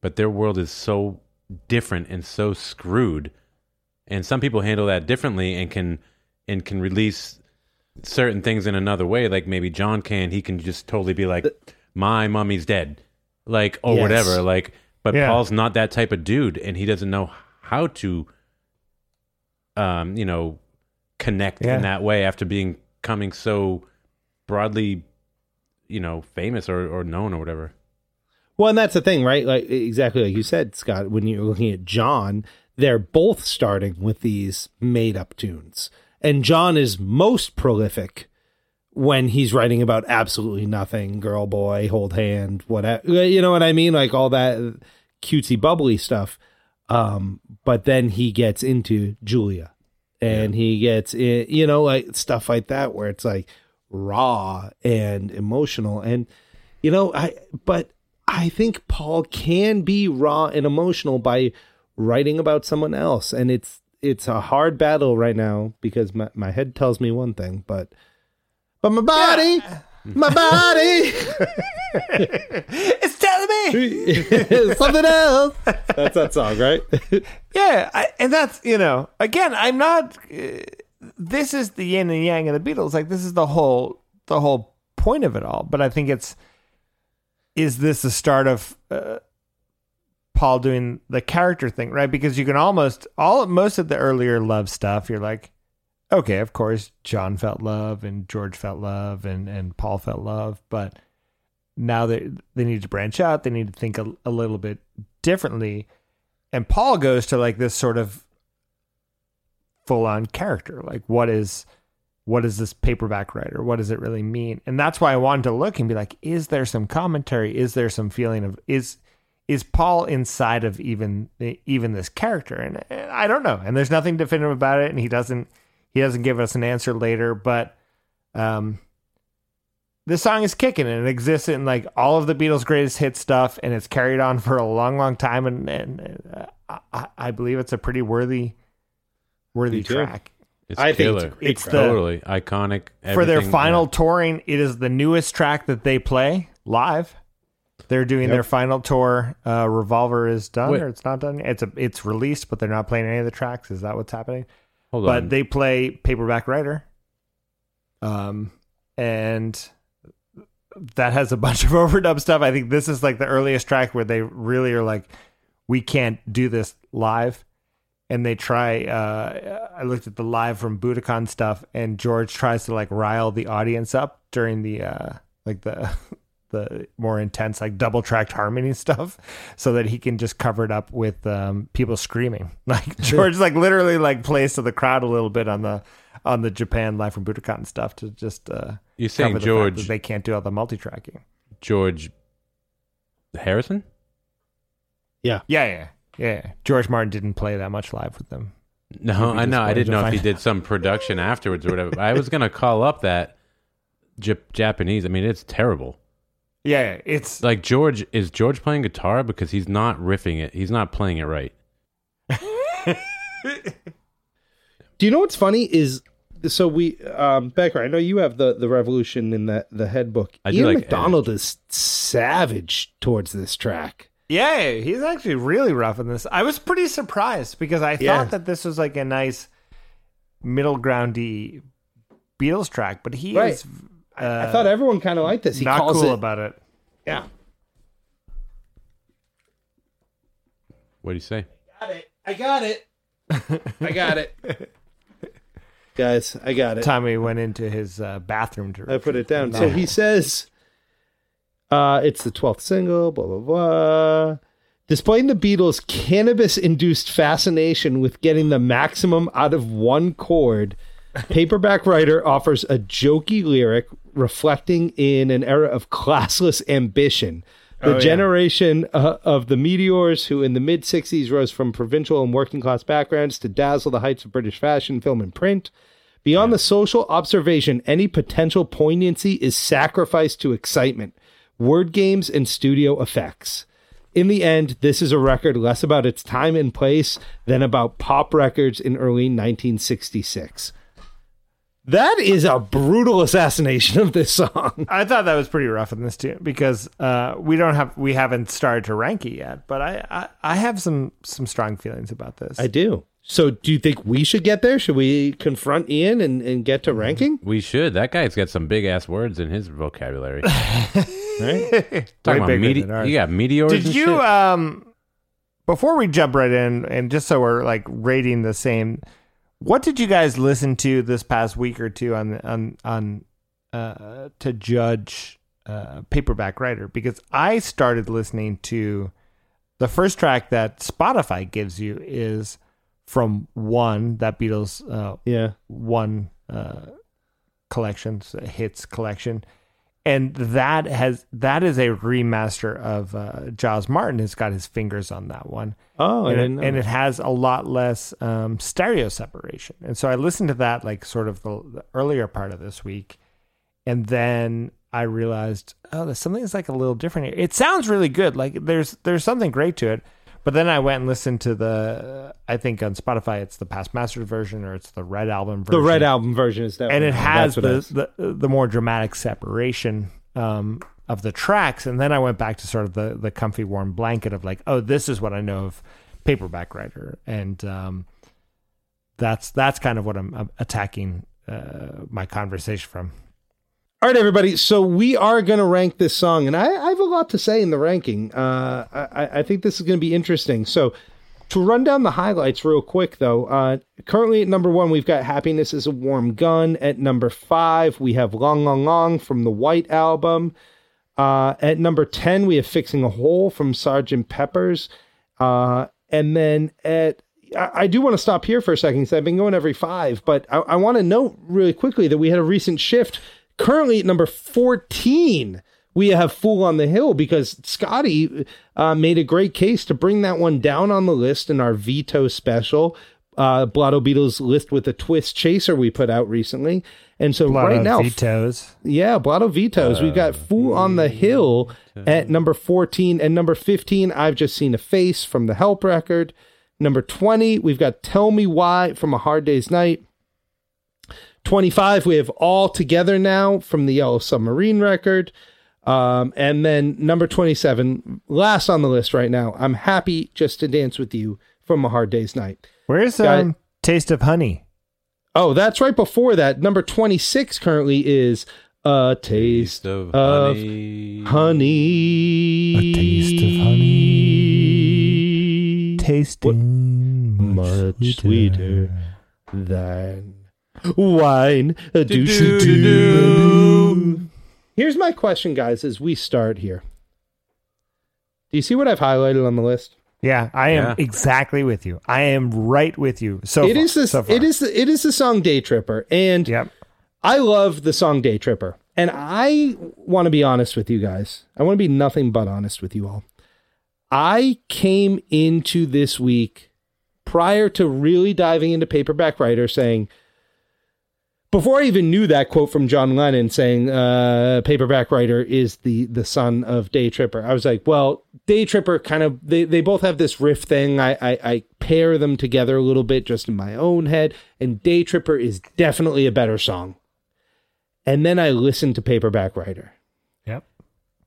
[SPEAKER 3] but their world is so different and so screwed, and some people handle that differently and can and can release certain things in another way. Like maybe John can, he can just totally be like, my mummy's dead, like or
[SPEAKER 1] Yes.
[SPEAKER 3] whatever, like. But
[SPEAKER 2] Yeah.
[SPEAKER 3] Paul's not that type of dude, and he doesn't know how to, um, you know, connect
[SPEAKER 2] Yeah.
[SPEAKER 3] in that way after being coming so broadly, you know, famous or, or known or whatever.
[SPEAKER 1] Well, and that's the thing, right? Like exactly like you said, Scott. When you're looking at John, they're both starting with these made-up tunes, and John is most prolific when he's writing about absolutely nothing, girl, boy, hold hand, whatever. You know what I mean? Like all that cutesy, bubbly stuff. Um, but then he gets into Julia, and he gets in, you know, like stuff like that, where it's like raw and emotional, and you know, I but I think Paul can be raw and emotional by writing about someone else, and it's it's a hard battle right now because my, my head tells me one thing, but but my body, my body, (laughs)
[SPEAKER 2] It's telling me. (laughs)
[SPEAKER 1] something else. That's that song, right? (laughs)
[SPEAKER 2] Yeah, I, and that's you know, again, I'm not. Uh, this is the yin and yang of the Beatles. Like this is the whole the whole point of it all. But I think it's is this the start of uh, Paul doing the character thing, right? Because you can almost all most of the earlier love stuff. You're like, okay, of course, John felt love and George felt love and and Paul felt love, but now they they need to branch out. They need to think a, a little bit differently and Paul goes to like this sort of full on character. Like what is what is this paperback writer? What does it really mean? And that's why I wanted to look and be like, is there some commentary? Is there some feeling of is is Paul inside of even even this character? And, and I don't know. And there's nothing definitive about it. And he doesn't he doesn't give us an answer later. But um, this song is kicking and it exists in like all of the Beatles' greatest hit stuff, and it's carried on for a long, long time. And, and uh, I, I believe it's a pretty worthy, worthy
[SPEAKER 1] Me
[SPEAKER 2] track.
[SPEAKER 3] It's
[SPEAKER 1] I think
[SPEAKER 3] killer.
[SPEAKER 1] it's
[SPEAKER 2] It's
[SPEAKER 1] track.
[SPEAKER 2] the-
[SPEAKER 3] totally iconic.
[SPEAKER 2] For their final
[SPEAKER 3] yeah.
[SPEAKER 2] touring, it is the newest track that they play live. They're doing their final tour. Uh, Revolver is done,
[SPEAKER 3] Wait.
[SPEAKER 2] or it's not done. It's a, it's released, but they're not playing any of the tracks. Is that what's happening?
[SPEAKER 3] Hold
[SPEAKER 2] but
[SPEAKER 3] on.
[SPEAKER 2] they play paperback writer um and that has a bunch of (laughs) overdub stuff i think this is like the earliest track where they really are like we can't do this live and they try uh i looked at the live from budokan stuff and george tries to like rile the audience up during the uh like the (laughs) the more intense like double tracked harmony stuff so that he can just cover it up with um people screaming. (laughs) Like (laughs) george like literally like plays to the crowd a little bit on the on the japan live from budokan stuff to just uh
[SPEAKER 3] You're saying
[SPEAKER 2] cover the
[SPEAKER 3] George
[SPEAKER 2] they can't do all the multi-tracking.
[SPEAKER 3] George Harrison?
[SPEAKER 2] yeah yeah yeah george martin didn't play that much live with them
[SPEAKER 3] No,
[SPEAKER 2] be
[SPEAKER 3] I know. I didn't know if he did some production afterwards or whatever. I was gonna call up that Jap- Japanese. I mean, it's terrible.
[SPEAKER 2] yeah yeah, it's
[SPEAKER 3] Like George is George playing guitar because he's not riffing it. He's not playing it right. (laughs)
[SPEAKER 1] Do you know what's funny is so we um Becker, I know you have the the revolution in the the head book.
[SPEAKER 3] I
[SPEAKER 1] Ian
[SPEAKER 3] like
[SPEAKER 1] MacDonald is savage towards this track.
[SPEAKER 2] Yeah, he's actually really rough in this. I was pretty surprised because I
[SPEAKER 1] Yeah.
[SPEAKER 2] thought that this was like a nice middle groundy Beatles track, but he
[SPEAKER 1] Right.
[SPEAKER 2] is uh,
[SPEAKER 1] I thought everyone kind of liked this. He
[SPEAKER 2] not
[SPEAKER 1] calls
[SPEAKER 2] cool
[SPEAKER 1] it
[SPEAKER 2] about it.
[SPEAKER 1] yeah.
[SPEAKER 3] What do you say?
[SPEAKER 1] I got it. I got it. I got it. (laughs) Guys, I got it.
[SPEAKER 2] Tommy went into his uh, bathroom to
[SPEAKER 1] I put it down. (laughs) So he says, Uh, it's the 12th single, blah, blah, blah. Displaying the Beatles' cannabis induced fascination with getting the maximum out of one chord, Paperback Writer offers a jokey lyric reflecting in an era of classless ambition. The
[SPEAKER 2] Oh, yeah.
[SPEAKER 1] generation uh, of the meteors who in the mid 60s rose from provincial and working class backgrounds to dazzle the heights of British fashion, film, and print. Beyond the social observation, any potential poignancy is sacrificed to excitement, word games, and studio effects. In the end, this is a record less about its time and place than about pop records in early 1966. That is a brutal assassination of this song.
[SPEAKER 2] I thought that was pretty rough in this tune because uh, we don't have we haven't started to rank it yet, but I, I I have some some strong feelings about this.
[SPEAKER 1] I do. So, do you think we should get there? Should we confront Ian and, and get to ranking?
[SPEAKER 3] We should. That guy's got some big ass words in his vocabulary. (laughs)
[SPEAKER 1] Right?
[SPEAKER 3] Talking about
[SPEAKER 2] bigger
[SPEAKER 3] mete- you got meteors.
[SPEAKER 2] Did
[SPEAKER 3] and
[SPEAKER 2] you
[SPEAKER 3] shit?
[SPEAKER 2] um before we jump right in and just so we're like rating the same, what did you guys listen to this past week or two on on on uh to judge uh paperback writer? Because I started listening to the first track that Spotify gives you is from one that Beatles uh
[SPEAKER 1] Yeah.
[SPEAKER 2] one uh, collections hits collection and that has that is a remaster of uh, Giles Martin has got his fingers on that one.
[SPEAKER 1] I
[SPEAKER 2] and,
[SPEAKER 1] didn't
[SPEAKER 2] it, and it has a lot less um, stereo separation. And so I listened to that like sort of the, the earlier part of this week. And then I realized oh there's something that's like a little different here. It sounds really good. Like there's there's something great to it but then I went and listened to the I think on Spotify it's the past mastered version or it's the red album version
[SPEAKER 1] the red album version is definitely
[SPEAKER 2] and it has the, the the more dramatic separation um, of the tracks. And then I went back to sort of the the comfy warm blanket of like, oh, this is what I know of paperback writer, and um, that's that's kind of what I'm, I'm attacking uh, my conversation from.
[SPEAKER 1] All right, everybody. So we are going to rank this song, and I, I have a lot to say in the ranking. Uh, I, I think this is going to be interesting. So to run down the highlights real quick, though, uh, currently at number one, we've got "Happiness Is a Warm Gun." At number five, we have "Long, Long, Long" from the White Album. Uh, at number ten, we have "Fixing a Hole" from Sergeant Pepper's. Uh, and then at I, I do want to stop here for a second because I've been going every five, but I, I want to note really quickly that we had a recent shift. Currently at number 14, we have Fool on the Hill because Scotty uh, made a great case to bring that one down on the list in our veto special. Uh, Blotto Beatles list with a twist chaser we put out recently. And so right now,
[SPEAKER 2] vetoes.
[SPEAKER 1] yeah, Blotto vetoes. We've got Fool on the Hill at number 14. And number 15, I've just seen a face from the Help record. Number 20, we've got Tell Me Why from A Hard Day's Night. 25, we have All Together Now from the Yellow Submarine record. Um, and then number 27, last on the list right now, I'm Happy Just to Dance with You from A Hard Day's Night.
[SPEAKER 2] Where's
[SPEAKER 1] Guy-
[SPEAKER 2] um, taste of honey?
[SPEAKER 1] Oh, that's right before that. Number 26 currently is A Taste
[SPEAKER 3] Taste of
[SPEAKER 1] of
[SPEAKER 3] honey.
[SPEAKER 1] honey.
[SPEAKER 2] A taste of honey. Tasting
[SPEAKER 1] Much sweeter than wine. A do
[SPEAKER 3] Do,
[SPEAKER 1] do
[SPEAKER 3] do,
[SPEAKER 1] do. Here's my question, guys, as we start here. Do you see what I've highlighted on the list?
[SPEAKER 2] Yeah, I am
[SPEAKER 3] Yeah.
[SPEAKER 2] exactly with you. I am right with you. So
[SPEAKER 1] It
[SPEAKER 2] far,
[SPEAKER 1] is this.
[SPEAKER 2] so far.
[SPEAKER 1] it is. The, it is the song "Day Tripper," and
[SPEAKER 2] Yep.
[SPEAKER 1] I love the song Day Tripper. And I want to be honest with you guys. I want to be nothing but honest with you all. I came into this week prior to really diving into paperback writer saying, before I even knew that quote from John Lennon saying uh, paperback writer is the the son of Day Tripper, I was like, well, Day Tripper kind of they, they both have this riff thing. I, I I pair them together a little bit just in my own head, and Day Tripper is definitely a better song. And then I listened to Paperback Writer.
[SPEAKER 2] Yep.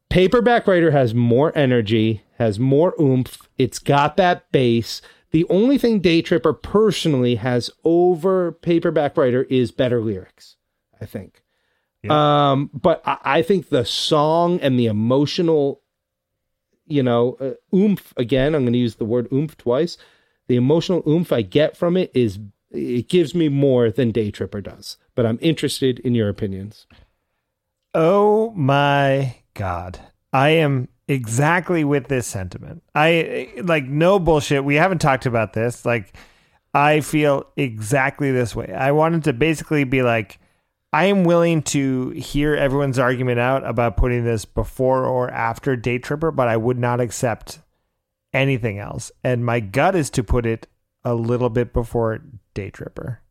[SPEAKER 1] Paperback Writer has more energy, has more oomph. It's got that bass. The only thing Day Tripper personally has over Paperback Writer is better lyrics, I think. Um, but I, I think the song and the emotional, you know, uh, oomph again, I'm going to use the word oomph twice. The emotional oomph I get from it is, it gives me more than Day Tripper does. But I'm interested in your opinions.
[SPEAKER 2] Oh my god. I am exactly with this sentiment. I like no bullshit. We haven't talked about this. Like I feel exactly this way. I wanted to basically be like I am willing to hear everyone's argument out about putting this before or after Day Tripper, but I would not accept anything else. And my gut is to put it a little bit before Day Tripper.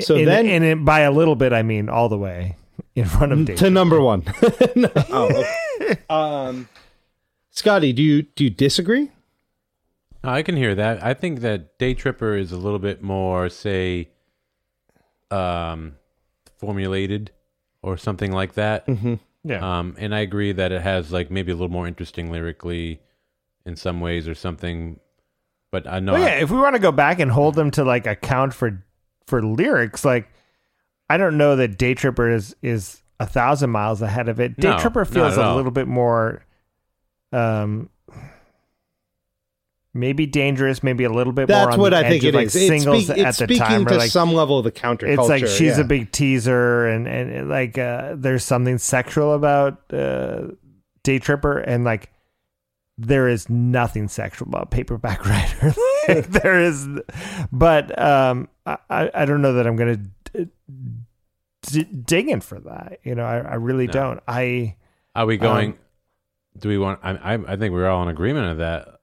[SPEAKER 1] So
[SPEAKER 2] In-
[SPEAKER 1] then-
[SPEAKER 2] and by a little bit, I mean all the way in front of Day
[SPEAKER 1] to number one. (laughs) No. Oh, okay. (laughs) um, Scotty, do you do you disagree?
[SPEAKER 3] I can hear that. I think that Day Tripper is a little bit more, say, um, formulated or something like that.
[SPEAKER 2] Yeah.
[SPEAKER 3] Um, and I agree that it has like maybe a little more interesting lyrically in some ways or something. But I know
[SPEAKER 2] Well, yeah, if we want to go back and hold them to like account for for lyrics, like I don't know that Day Tripper is is a thousand miles ahead of it. Day
[SPEAKER 3] No,
[SPEAKER 2] Tripper feels a little bit more, um, maybe dangerous, maybe a little bit more.
[SPEAKER 1] That's
[SPEAKER 2] on
[SPEAKER 1] what
[SPEAKER 2] the
[SPEAKER 1] I think
[SPEAKER 2] edge
[SPEAKER 1] it
[SPEAKER 2] like
[SPEAKER 1] is. It's,
[SPEAKER 2] singles
[SPEAKER 1] speak-
[SPEAKER 2] at
[SPEAKER 1] it's
[SPEAKER 2] the
[SPEAKER 1] speaking
[SPEAKER 2] time.
[SPEAKER 1] to
[SPEAKER 2] like,
[SPEAKER 1] some level of the counterculture.
[SPEAKER 2] it's like she's
[SPEAKER 1] yeah.
[SPEAKER 2] a big teaser, and and, and, like uh, there's something sexual about uh, Day Tripper, and like there is nothing sexual about Paperback (laughs) Writer. Like, there is, but um, I I I don't know that I'm gonna d- d- dig in for that. You know, I, I really
[SPEAKER 3] No.
[SPEAKER 2] don't. I
[SPEAKER 3] are we going?
[SPEAKER 2] um,
[SPEAKER 3] do we want? I, I I think we're all in agreement of that.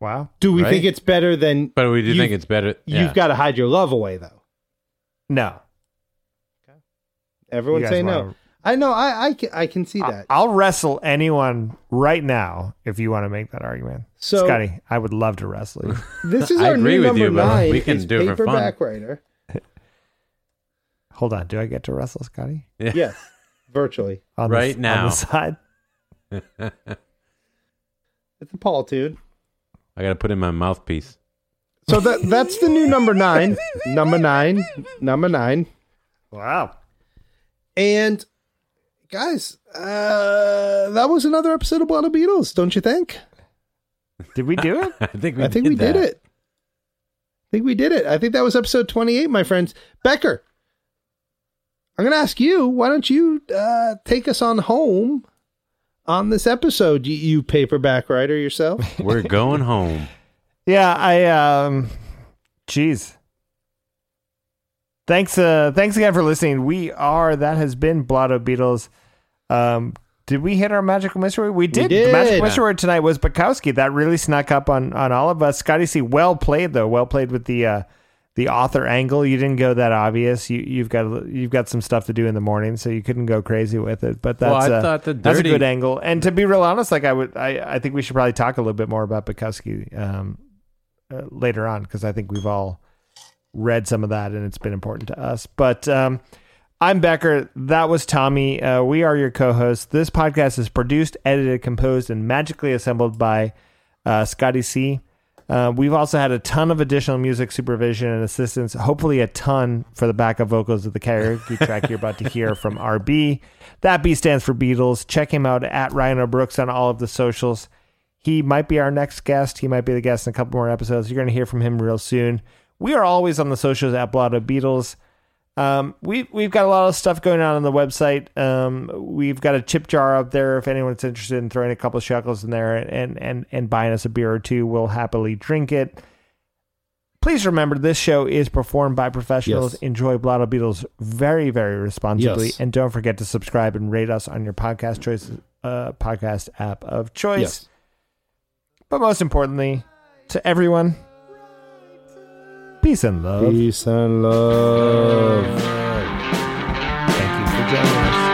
[SPEAKER 2] wow.
[SPEAKER 1] Do we
[SPEAKER 3] right?
[SPEAKER 1] think it's better than
[SPEAKER 3] But we do
[SPEAKER 1] You-
[SPEAKER 3] think it's better.
[SPEAKER 1] you've
[SPEAKER 3] yeah.
[SPEAKER 1] got to hide your love away though?
[SPEAKER 2] No, Okay.
[SPEAKER 1] Everyone
[SPEAKER 2] You guys
[SPEAKER 1] say no.
[SPEAKER 2] wanna-
[SPEAKER 1] I know. I I can, I can see
[SPEAKER 2] I-
[SPEAKER 1] that.
[SPEAKER 2] I'll wrestle anyone right now if you want to make that argument.
[SPEAKER 1] So-
[SPEAKER 2] Scotty, I would love to wrestle you.
[SPEAKER 1] This is (laughs)
[SPEAKER 3] I
[SPEAKER 1] our
[SPEAKER 3] agree
[SPEAKER 1] new
[SPEAKER 3] with
[SPEAKER 1] number
[SPEAKER 3] you, but
[SPEAKER 1] nine.
[SPEAKER 3] we can
[SPEAKER 1] is
[SPEAKER 3] do it for fun.
[SPEAKER 1] paperback writer.
[SPEAKER 2] Hold on, do I get to wrestle Scotty
[SPEAKER 3] Yeah.
[SPEAKER 1] Yes, virtually. (laughs)
[SPEAKER 2] on
[SPEAKER 3] Right
[SPEAKER 2] the,
[SPEAKER 3] now.
[SPEAKER 2] on the side? (laughs)
[SPEAKER 1] It's a Paul dude.
[SPEAKER 3] I got to put in my mouthpiece.
[SPEAKER 1] So that that's the new number nine. number nine. Number nine.
[SPEAKER 2] Wow.
[SPEAKER 1] And guys, uh, that was another episode of Blotto Beatles, don't you think?
[SPEAKER 2] Did we do it? (laughs)
[SPEAKER 3] I think we
[SPEAKER 1] I think
[SPEAKER 3] did
[SPEAKER 1] we did it. I think we did it. I think that was episode 28, my friends. Becker, I'm going to ask you, why don't you uh, take us on home on this episode, you, you paperback writer yourself? (laughs)
[SPEAKER 3] We're going home.
[SPEAKER 2] yeah, I um jeez. Thanks uh thanks again for listening. We are that has been Blotto Beatles. Um did we hit our magical mystery? We did. The
[SPEAKER 1] did.
[SPEAKER 2] magical mystery word tonight was Bukowski. That really snuck up on on all of us. Scotty C, well played though. Well played with the uh the author angle. You didn't go that obvious. You you've got you've got some stuff to do in the morning, so you couldn't go crazy with it. But that's
[SPEAKER 3] Well, I thought the
[SPEAKER 2] that's a good angle. And to be real honest, like I would, I, I think we should probably talk a little bit more about Bukowski um, uh, later on because I think we've all read some of that and it's been important to us. But um, I'm Becker. That was Tommy. Uh, we are your co-hosts. This podcast is produced, edited, composed, and magically assembled by uh, Scotty C. Uh, we've also had a ton of additional music supervision and assistance. Hopefully, a ton for the backup vocals of the karaoke (laughs) track you're about to hear from RB. That B stands for Beatles. Check him out at Ryan O'Brooks on all of the socials. He might be our next guest. He might be the guest in a couple more episodes. You're going to hear from him real soon. We are always on the socials at Blotto Beatles. Um, we we've got a lot of stuff going on on the website. Um, we've got a chip jar up there. If anyone's interested in throwing a couple shekels in there and and and buying us a beer or two, we'll happily drink it. Please remember, this show is performed by professionals.
[SPEAKER 1] Yes.
[SPEAKER 2] Enjoy Blotto Beatles very, very responsibly,
[SPEAKER 1] Yes.
[SPEAKER 2] and don't forget to subscribe and rate us on your podcast choice, uh, podcast app of choice.
[SPEAKER 1] Yes.
[SPEAKER 2] But most importantly, to everyone, peace and love.
[SPEAKER 1] Peace and love.
[SPEAKER 2] Thank you for joining us.